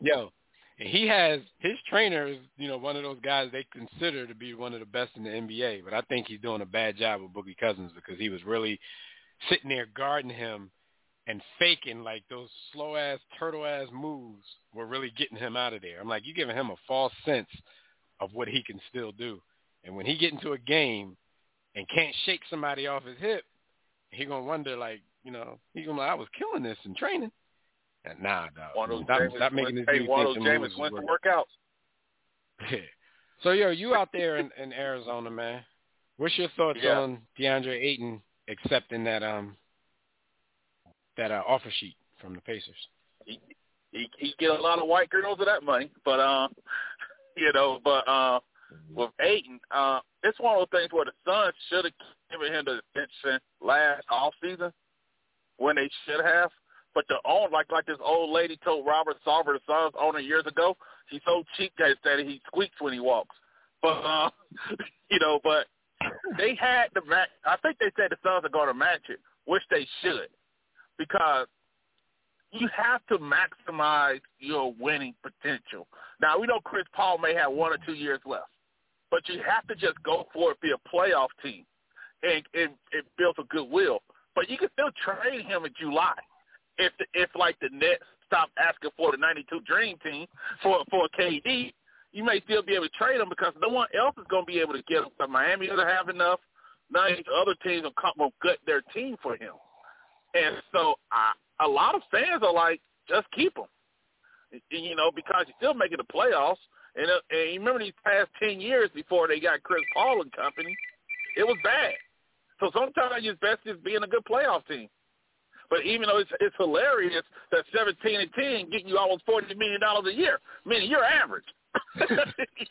Yo, and he has his trainer is you know one of those guys they consider to be one of the best in the NBA, but I think he's doing a bad job with Boogie Cousins because he was really sitting there guarding him and faking like those slow ass turtle ass moves were really getting him out of there. I'm like, you giving him a false sense of what he can still do, and when he get into a game and can't shake somebody off his hip, he gonna wonder like you know he gonna like, I was killing this in training. And nah, dog. One of those Stop, stop making this hey, dude one of think those the Jameis moves is Winston working. workouts. Yeah. So yo, you out there in, in Arizona, man. What's your thoughts Yeah. on DeAndre Ayton accepting that um that uh, offer sheet from the Pacers? He he he get a lot of white girls with that money, but uh, you know, but uh, with Ayton, uh, it's one of those things where the Suns should have given him the extension last off season when they should have. But the own like like this old lady told Robert Sarver, the Suns owner years ago, he's so cheap that he squeaks when he walks. But uh, you know, but they had the match. I think they said the Suns are going to match it, which they should, because you have to maximize your winning potential. Now we know Chris Paul may have one or two years left, but you have to just go for it, be a playoff team, and and, and build a goodwill. But you can still trade him in July if if like the Nets stop asking for the '92 Dream Team for for KD. You may still be able to trade him because no one else is going to be able to get him. But Miami doesn't have enough. None of these other teams will come will gut their team for him. And so I, a lot of fans are like, just keep him. You know, because you're still making the playoffs. And, uh, and you remember these past 10 years before they got Chris Paul and company, it was bad. So sometimes it's best just being a good playoff team. But even though it's, it's hilarious that 17 and 10 getting you almost $40 million a year, meaning you're average.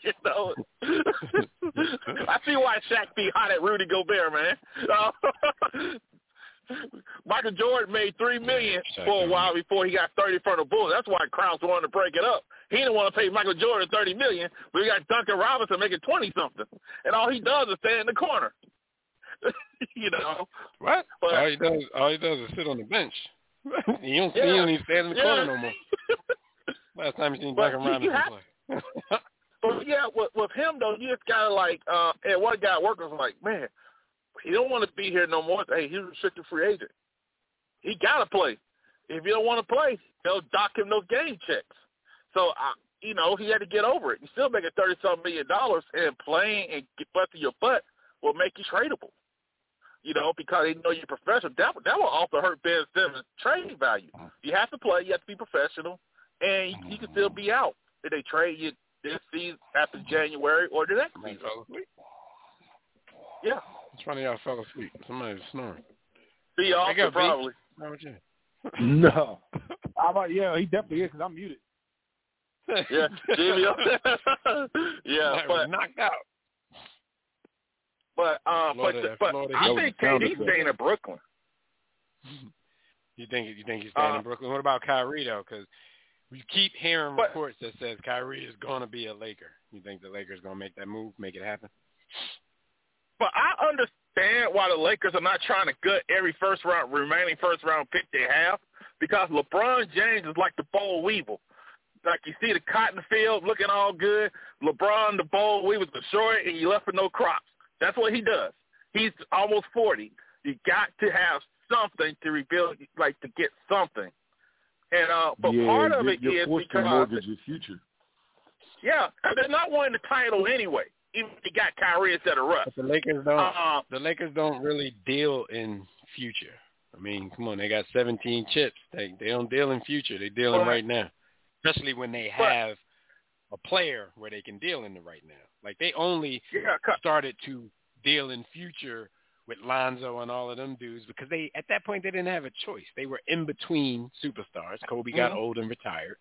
you know, I see why Shaq be hot at Rudy Gobert, man. Uh, Michael Jordan made three million for a while before he got thirty from the Bulls. That's why Krause wanted to break it up. He didn't want to pay Michael Jordan thirty million, but he got Duncan Robinson making twenty something, and all he does is stand in the corner. you know what? But, all he does, all he does is sit on the bench. you don't see Yeah. him. Stand in the Yeah. corner no more. Last time you seen Duncan Robinson play. But yeah, with, with him though, you just gotta like, uh, and one guy working was like, man, he don't want to be here no more. Hey, he's a restricted free agent. He gotta play. If you don't want to play, they'll dock him those game checks. So, I, you know, he had to get over it. You still making thirty some million dollars, and playing and get busting your butt will make you tradable. You know, because they know you're professional. That that will also hurt Ben Simmons' trading value. You have to play. You have to be professional, and you, you can still be out if they trade you this season after January or the next season. Yeah, It's funny y'all fell asleep. Somebody was snoring. See, Wake awesome up, probably. How about you? No. How about yeah? He definitely is because I'm muted. Yeah, Jimmy. yeah, That was but knocked out. but uh, Florida- but but I think sound KD's staying in Brooklyn. You think you think he's staying Uh, in Brooklyn? What about Kyrie though? Because we keep hearing But- reports that says Kyrie is going to be a Laker. You think the Lakers going to make that move, make it happen? But I understand why the Lakers are not trying to gut every first round remaining first round pick they have because LeBron James is like the boll weevil. Like you see the cotton field looking all good, LeBron the boll weevil destroyed and you left with no crops. That's what he does. He's almost forty. You got to have something to rebuild, like to get something. And uh, but yeah, part of it is forced to because mortgage your future. yeah, they're not winning the title anyway. Even if you got Kyrie instead of Russ. But the Lakers don't. Uh, the Lakers don't really deal in future. I mean, come on, they got 17 chips. They they don't deal in future. They deal in Well, right now. Especially when they but- have a player where they can deal in the right now. Like they only yeah, 'cause- started to deal in future with Lonzo and all of them dudes because they at that point they didn't have a choice. They were in between superstars. Kobe got Mhm. old and retired,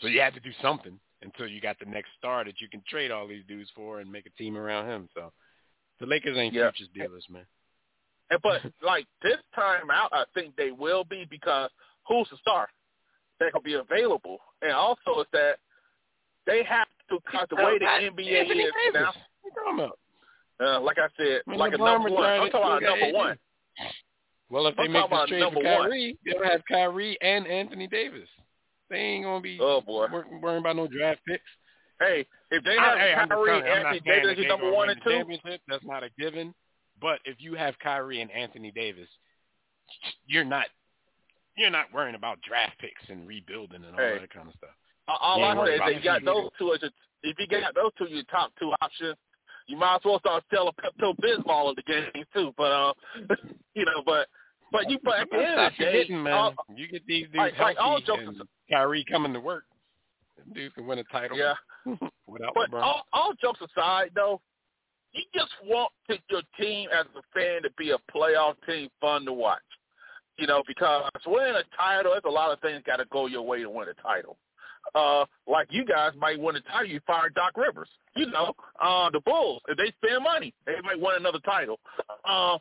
so you had to do something until you got the next star that you can trade all these dudes for and make a team around him. So the Lakers ain't Yeah. futures dealers, man. And but like this time out, I think they will be because who's the star that can be available, and also is that they have to because the way the NBA Anthony is Davis. now. What you talking about? Uh, like I said, When like a number one. I'm talking about number AD. one. Well, if they I'm make talking this trade for number one. Kyrie, they'll have Kyrie and Anthony Davis. They ain't gonna be Oh boy. wor- worrying about no draft picks. Hey, if they have I'm Kyrie, telling you, I'm not Anthony Davis as number one and two. That's not a given. But if you have Kyrie and Anthony Davis, you're not you're not worrying about draft picks and rebuilding and all Hey. that kind of stuff. all I say is that you got those two as your, if you got those two your top two options, you might as well start selling Pepto Bismol in the game too. But uh, you know, but but you but at the end Stop of the day, forgetting, man. all- you get these dudes like- like all jokes and Kyrie coming to work. Dudes can win a title. Yeah. Without But LeBron. all, all jokes aside, though, you just want to, your team as a fan to be a playoff team, fun to watch. You know, because winning a title, there's a lot of things got to go your way to win a title. Uh, like you guys might win a title, you fire Doc Rivers. You know, uh, the Bulls, if they spend money, they might win another title. Uh,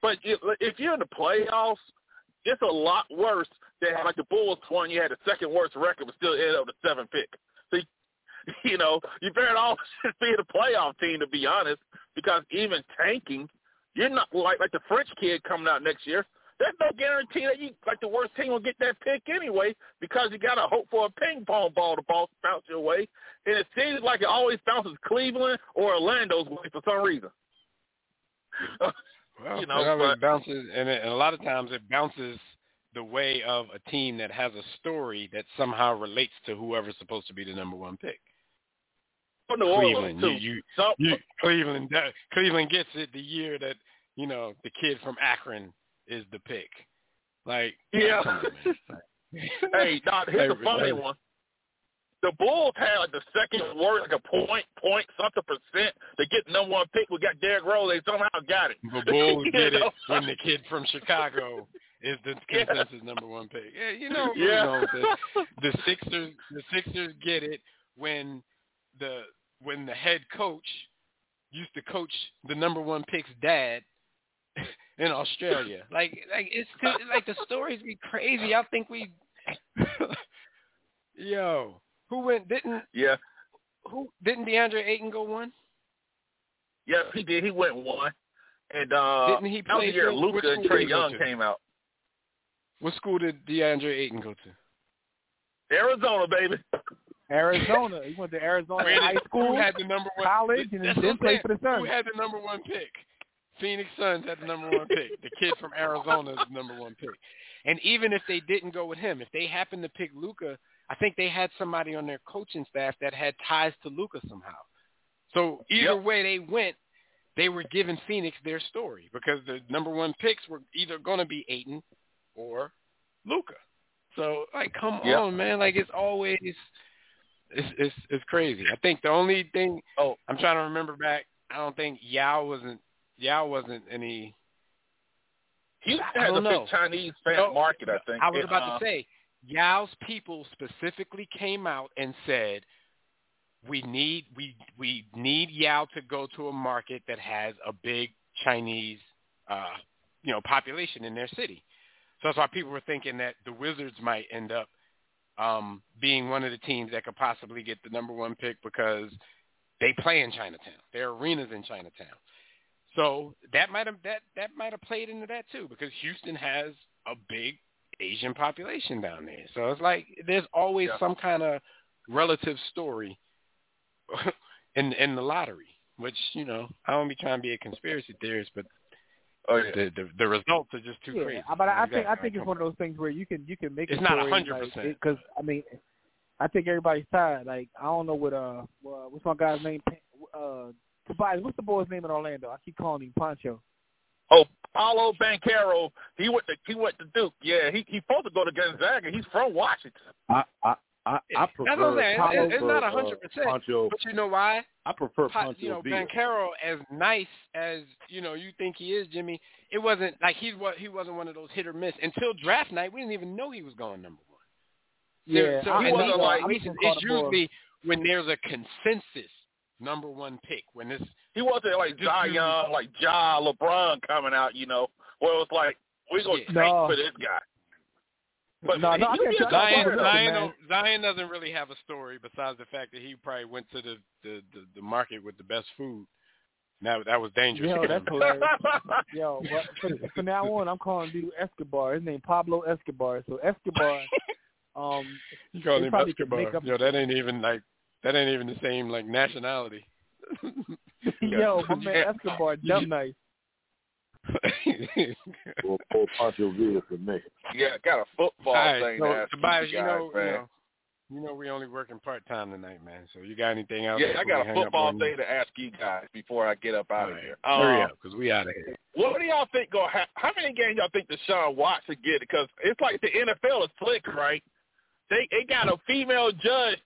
but if, if you're in the playoffs, it's a lot worse than like the Bulls won. You had the second worst record, but still ended up with the seventh pick. So you know, you better all should be the playoff team to be honest, because even tanking, you're not like like the French kid coming out next year. There's no guarantee that you like the worst team will get that pick anyway, because you got to hope for a ping pong ball to bounce bounce your way, and it seems like it always bounces Cleveland or Orlando's way for some reason. Well, you know, it bounces, and, it, and a lot of times it bounces the way of a team that has a story that somehow relates to whoever's supposed to be the number one pick. Oh, New Orleans Cleveland, you, you, Some- you, Cleveland, that- Cleveland gets it the year that you know the kid from Akron is the pick. Like, Yeah. on, hey, Doc, here's the funny one. The Bulls had like the second worst, like a point, point something percent to get number one pick. We got Derrick Rose. They somehow got it. The Bulls get it when the kid from Chicago is the Yeah. consensus number one pick. Yeah, you know, Yeah. you know the, the Sixers. The Sixers get it when the when the head coach used to coach the number one pick's dad in Australia. Like, like it's like the stories be crazy. I think we, yo, who went? Didn't Yeah. who didn't DeAndre Ayton go one? Yes, he did. He went one. And uh Didn't he that was play the year Luka and Trae did he go Young came out. What school did DeAndre Ayton go to? Arizona, baby. Arizona. He went to Arizona Where did- high school, Who had the number one college, and That's then what I'm played for the Suns. Who had the number one pick? Phoenix Suns had the number one pick. The kid from Arizona is the number one pick. And even if they didn't go with him, if they happened to pick Luka, I think they had somebody on their coaching staff that had ties to Luka somehow. So either Yep. way they went, they were giving Phoenix their story because the number one picks were either going to be Ayton or Luka. So like, come Yep. on, man! Like it's always it's it's it's crazy. I think the only thing Oh, I'm trying to remember back. I don't think Yao wasn't Yao wasn't any. He has a know. big Chinese fan No, market, I think. I was And, about uh, to say Yao's people specifically came out and said we need we we need Yao to go to a market that has a big Chinese uh you know population in their city. So that's why people were thinking that the Wizards might end up um being one of the teams that could possibly get the number one pick because they play in Chinatown. Their arenas in Chinatown. So that might have that that might have played into that too because Houston has a big Asian population down there. So it's like there's always Yeah. some kind of relative story in in the lottery, which you know I don't be trying to be a conspiracy theorist, but oh, yeah. the, the the results are just too yeah, crazy. but I, I think I think it's one of those things where you can you can make It's a not story, 100%. because I mean I think everybody's tired. Like I don't know what uh uh, what's my guy's name uh Tobias what's the boy's name in Orlando? I keep calling him Poncho. Oh, Paolo Banchero. He went to he went to Duke. Yeah, he he's supposed to go to Gonzaga. He's from Washington. I, I I, I prefer That's what I'm saying. It's, it's not a hundred uh, percent. Pancho. But you know why? I prefer Pa- Pancho you know, Villa. Banchero, as nice as you know you think he is, Jimmy. It wasn't like he's what he wasn't one of those hit or miss until draft night. We didn't even know he was going number one. Yeah, so, I- and I- these I- are I'm recent- gonna it's call the boy. usually when there's a consensus number one pick. When this He wasn't like Zion, like Ja, LeBron coming out, you know, where it was like we're gonna Yeah. tank No. for this guy. But No, no, I can't he- Zion, Zion, man. Zion doesn't really have a story besides the fact that he probably went to the the, the, the market with the best food. Now that was dangerous. Yo, for that's him. hilarious. Yo, but for, from now on, I'm calling dude Escobar. His name Pablo Escobar. So Escobar, um, You call they him probably could Escobar. up- Yo, that ain't even like that ain't even the same like nationality. yo, my man Escobar, dumb nice. Or, or Pancho Villa for me. yeah, got a football All right, thing so to ask Tobias, you you guys, know, you man. know, you know, we only working part time tonight, man. So you got anything else? yeah, I got a football thing to ask you guys before I get up out All of right, here. Hurry Um, up, cause we out of here. What do y'all think going? Ha- how many games y'all think Deshaun Watson get? Because it's like the NFL is slick, right? They they got a female judge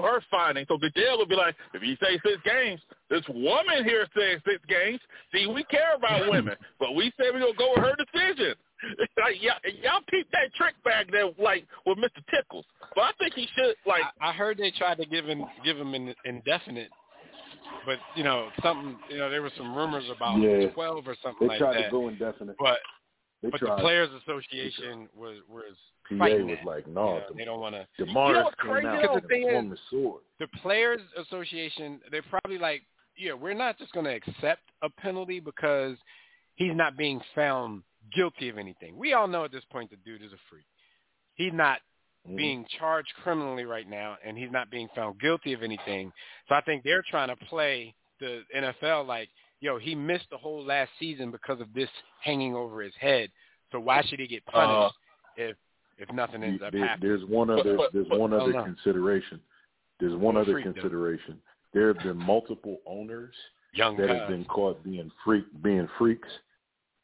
for her finding, so Goodell will be like, if you say six games, this woman here says six games. See, we care about women, but we say we're gonna go with her decision. like y'all, y'all peep that trick back there, like with Mr. Tickles. But I think he should like. I, I heard they tried to give him give him an indefinite, but you know something. You know there were some rumors about Yeah. twelve or something They like tried to go indefinite. But They but tried. the Players Association was was PA fighting was that. like, You no, know, they don't want to. the You know Demars what's came crazy out though? with The thing is- sword. the Players Association, they're probably like, yeah, we're not just going to accept a penalty because he's not being found guilty of anything. We all know at this point the dude is a freak. He's not Mhm. being charged criminally right now, and he's not being found guilty of anything. So I think they're trying to play the NFL like, yo, he missed the whole last season because of this hanging over his head. So why should he get punished if if nothing ends up There- happening? there's one other but- there's but- one other consideration. There's one other consideration. There have been multiple owners Young that guys. have been caught being freak being freaks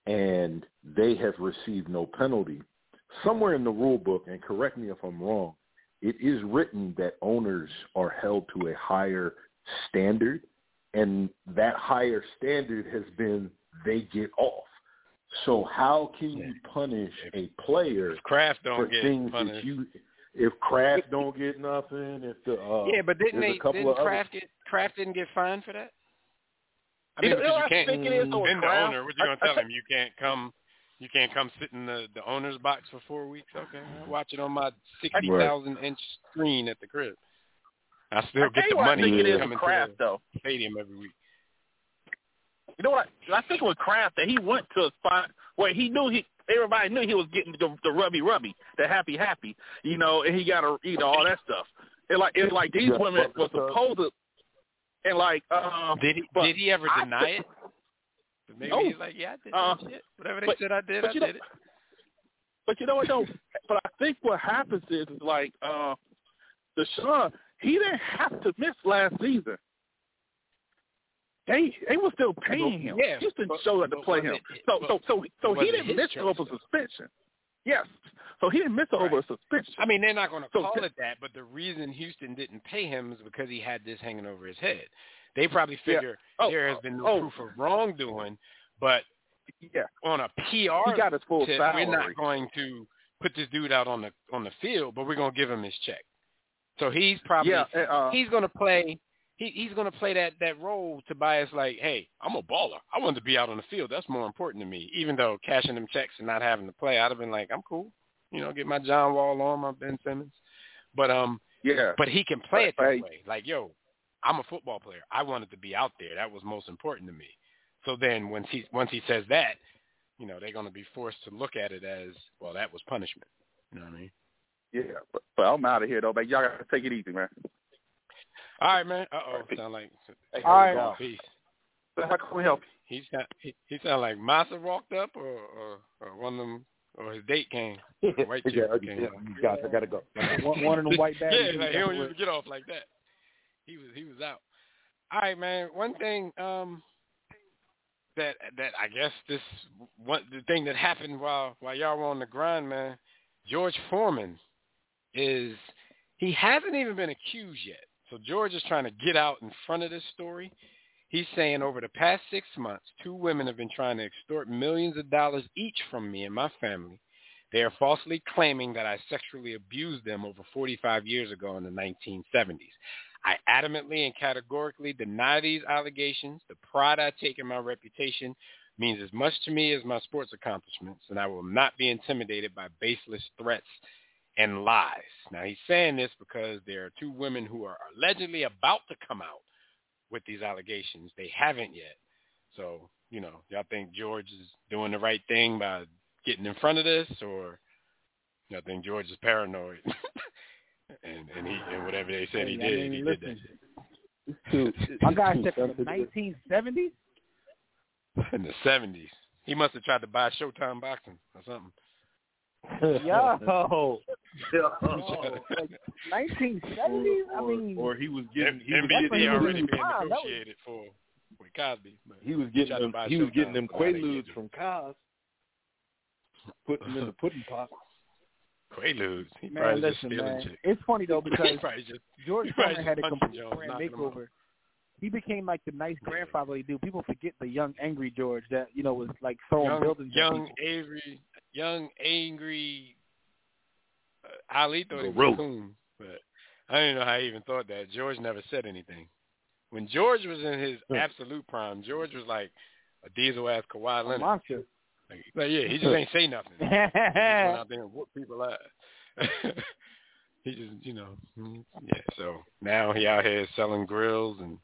and they have received no penalty. Somewhere in the rule book, and correct me if I'm wrong, it is written that owners are held to a higher standard and that higher standard has been they get off. So how can you punish a player If Kraft for don't get things punished. that you if Kraft don't get nothing, if the uh, yeah, but didn't they? a couple Didn't of other- get Kraft didn't get fined for that? I mean, know because you can't. think it is, though, with been the owner. What you gonna I- I tell thi- him? You can't come. You can't come sit in the the owner's box for four weeks. Okay, I'll watch it on my sixty thousand inch screen at the crib. I still I get the you what I money think it is coming with Kraft to though. the stadium every week. You know what? I, I think with Kraft that he went to a spot where he knew he everybody knew he was getting the, the rubby rubby, the happy happy, you know, and he got to you know all that stuff. It like it's like these Yeah, women were supposed to, and like um, Did he? did he ever I deny thi- it? Maybe No. he's like, yeah, I did Uh, that shit. Whatever they but- said I did, I you know- did it. But you know what though? but I think what happens is, is like uh Deshaun, he didn't have to miss last season. They they were still paying him. Yeah, Houston but- showed up to play him. it- So but- so so so he didn't miss over though? suspension. Yes. So he didn't miss over a suspension. I mean, they're not going to So call it that, but the reason Houston didn't pay him is because he had this hanging over his head. They probably Yeah. figure Oh, there has been no oh. proof of wrongdoing, but yeah, on a PR he got his full tip, salary. we're not going to put this dude out on the on the field, but we're going to give him his check. So he's probably yeah, uh, he's going to play he, he's going to play that that role. Tobias like, hey, I'm a baller. I want to be out on the field. That's more important to me. Even though cashing them checks and not having to play, I'd have been like, I'm cool. You know, get my John Wall on, my Ben Simmons. But um, yeah. but he can play it that way. Like, yo, I'm a football player. I wanted to be out there. That was most important to me. So then once he once he says that, you know, they're going to be forced to look at it as, well, that was punishment. You know what I mean? Yeah, but, but I'm out of here though, man. Y'all gotta take it easy, man. All right, man. Uh oh, sound like All right. peace. How can we help you? He sound he, he sound like Massa walked up, or, or or one of them, or his date came. White yeah, came. yeah, guys, I gotta go. One, one of them white bags. yeah, like, he don't usually get off like that. He was he was out. All right, man. One thing um that that I guess this one the thing that happened while while y'all were on the grind, man. George Foreman is He hasn't even been accused yet. So George is trying to get out in front of this story. He's saying over the past six months, two women have been trying to extort millions of dollars each from me and my family. They are falsely claiming that I sexually abused them over 45 years ago in the 1970s. I adamantly and categorically deny these allegations. The pride I take in my reputation means as much to me as my sports accomplishments, and I will not be intimidated by baseless threats and lies. Now he's saying this because there are two women who are allegedly about to come out with these allegations. They haven't yet. So, you know, y'all think George is doing the right thing by getting in front of this or y'all think George is paranoid and and he and whatever they said he did, I mean, he listen, did that. My guy said from the 1970s? In the 70s. He must have tried to buy Showtime Boxing or something. Yo, yo, like 1970s. I mean, or he was getting he was getting already being negotiated for with Cosby. he was getting them, he was getting them quaaludes from Cos, putting them in the pudding pot. Quaaludes. He man, probably listen, just man. Chicks. It's funny though because just, George Foreman had a complete Jones, brand makeover. makeover. He became like the nice grandfatherly dude. People forget the young angry George that you know was like throwing young, buildings. Young, Avery, young, angry. Ali thought he was a coon, but I don't know how he even thought that. George never said anything. When George was in his absolute prime, George was like a diesel ass Kawhi Leonard. monster. Like, like, yeah, he just ain't say nothing. He just went out there and whoop people out. he just, you know, mm, yeah. So now he out here selling grills, and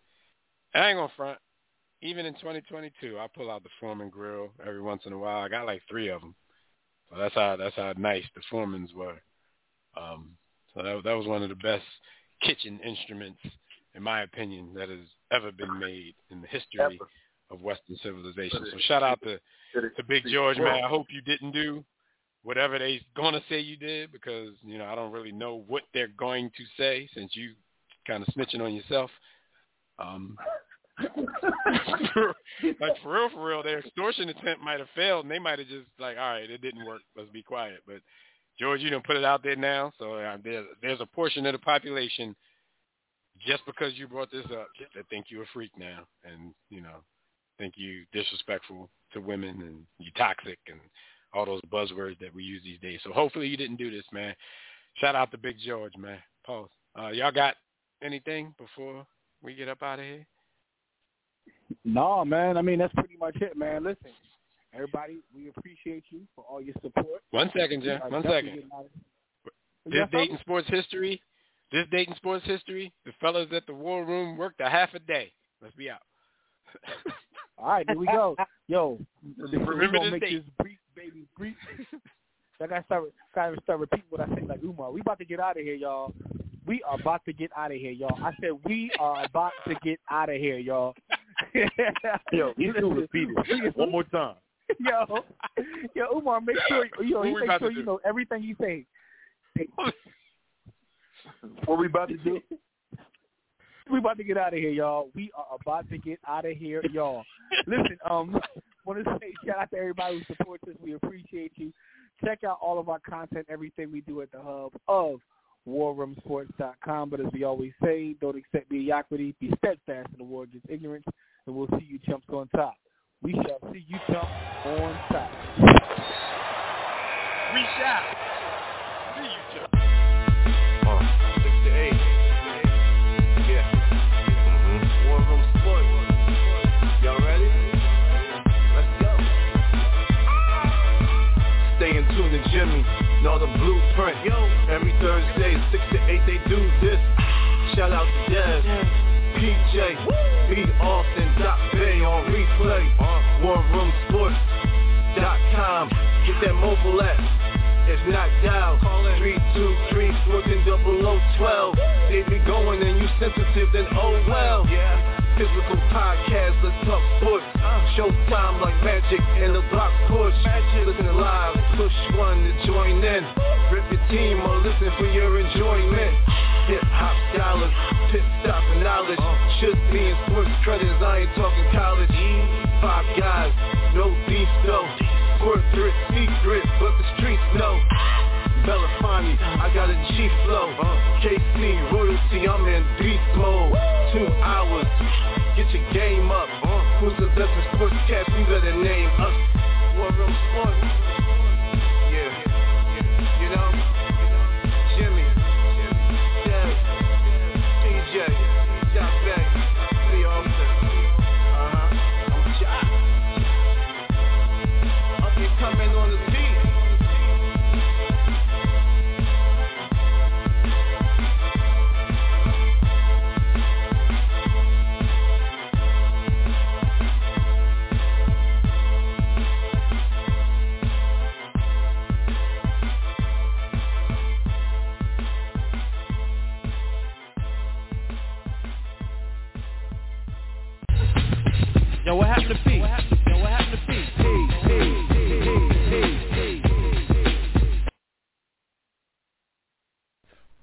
I ain't gonna front. Even in 2022, I pull out the Foreman grill every once in a while. I got like three of them. So that's how that's how nice the Foremans were. Um, so that that was one of the best kitchen instruments, in my opinion, that has ever been made in the history of Western civilization. So shout out to to Big George, man. I hope you didn't do whatever they gonna say you did because you know I don't really know what they're going to say since you kind of snitching on yourself. Um, like for real, for real, their extortion attempt might have failed, and they might have just like, all right, it didn't work. Let's be quiet. But George, you don't put it out there now, so uh, there's there's a portion of the population just because you brought this up that think you're a freak now, and you know, think you disrespectful to women and you toxic and all those buzzwords that we use these days. So hopefully you didn't do this, man. Shout out to Big George, man. Pause. Uh, y'all got anything before we get up out of here? No, man. I mean, that's pretty much it, man. Listen, everybody, we appreciate you for all your support. One second, Jim. We are One definitely second. getting out of- This Yes, date in sports history, this date in sports history, the fellas at the war room worked a half a day. Let's be out. All right, here we go. Yo, we Remember gonna this make date. this brief, baby, brief. I gotta start, gotta start repeating what I say like Umar. We about to get out of here, y'all. We are about to get out of here, y'all. I said we are about to get out of here, y'all. Yo, he's gonna repeat it one more time. yo, yo, Umar, make sure you he make sure you do? know everything you say. What we about to do? we about to get out of here, y'all. We are about to get out of here, y'all. Listen, um, want to say shout out to everybody who supports us. We appreciate you. Check out all of our content, everything we do at the hub of warroomsports.com. But as we always say, don't accept mediocrity. Be steadfast in the war against ignorance, and we'll see you chumps on top. We shall see you chumps on top. We shall. See you, Chuck. Uh, six to eight. Yeah. Mm-hmm. War room sports. Y'all ready? Let's go. Stay in tune to Jimmy. Know the blueprint. Yo. Every Thursday, six to eight, they do this. Shout out to Dev. PJ, B. Austin, Bay on replay. WarRoomSports.com. Get that mobile app. It's knocked out. 323 14 0012. They be going and you sensitive, then oh well. Yeah. Physical podcast, let's talk sports. Showtime like magic in the block push. Listen live, push one to join in. Credits, I ain't talking college. Five guys, no beef though. Corporate secret, but the streets know. Belafonte. I got a G flow. KC, royalty, I'm in beast mode. Two hours, get your game up. Who's the best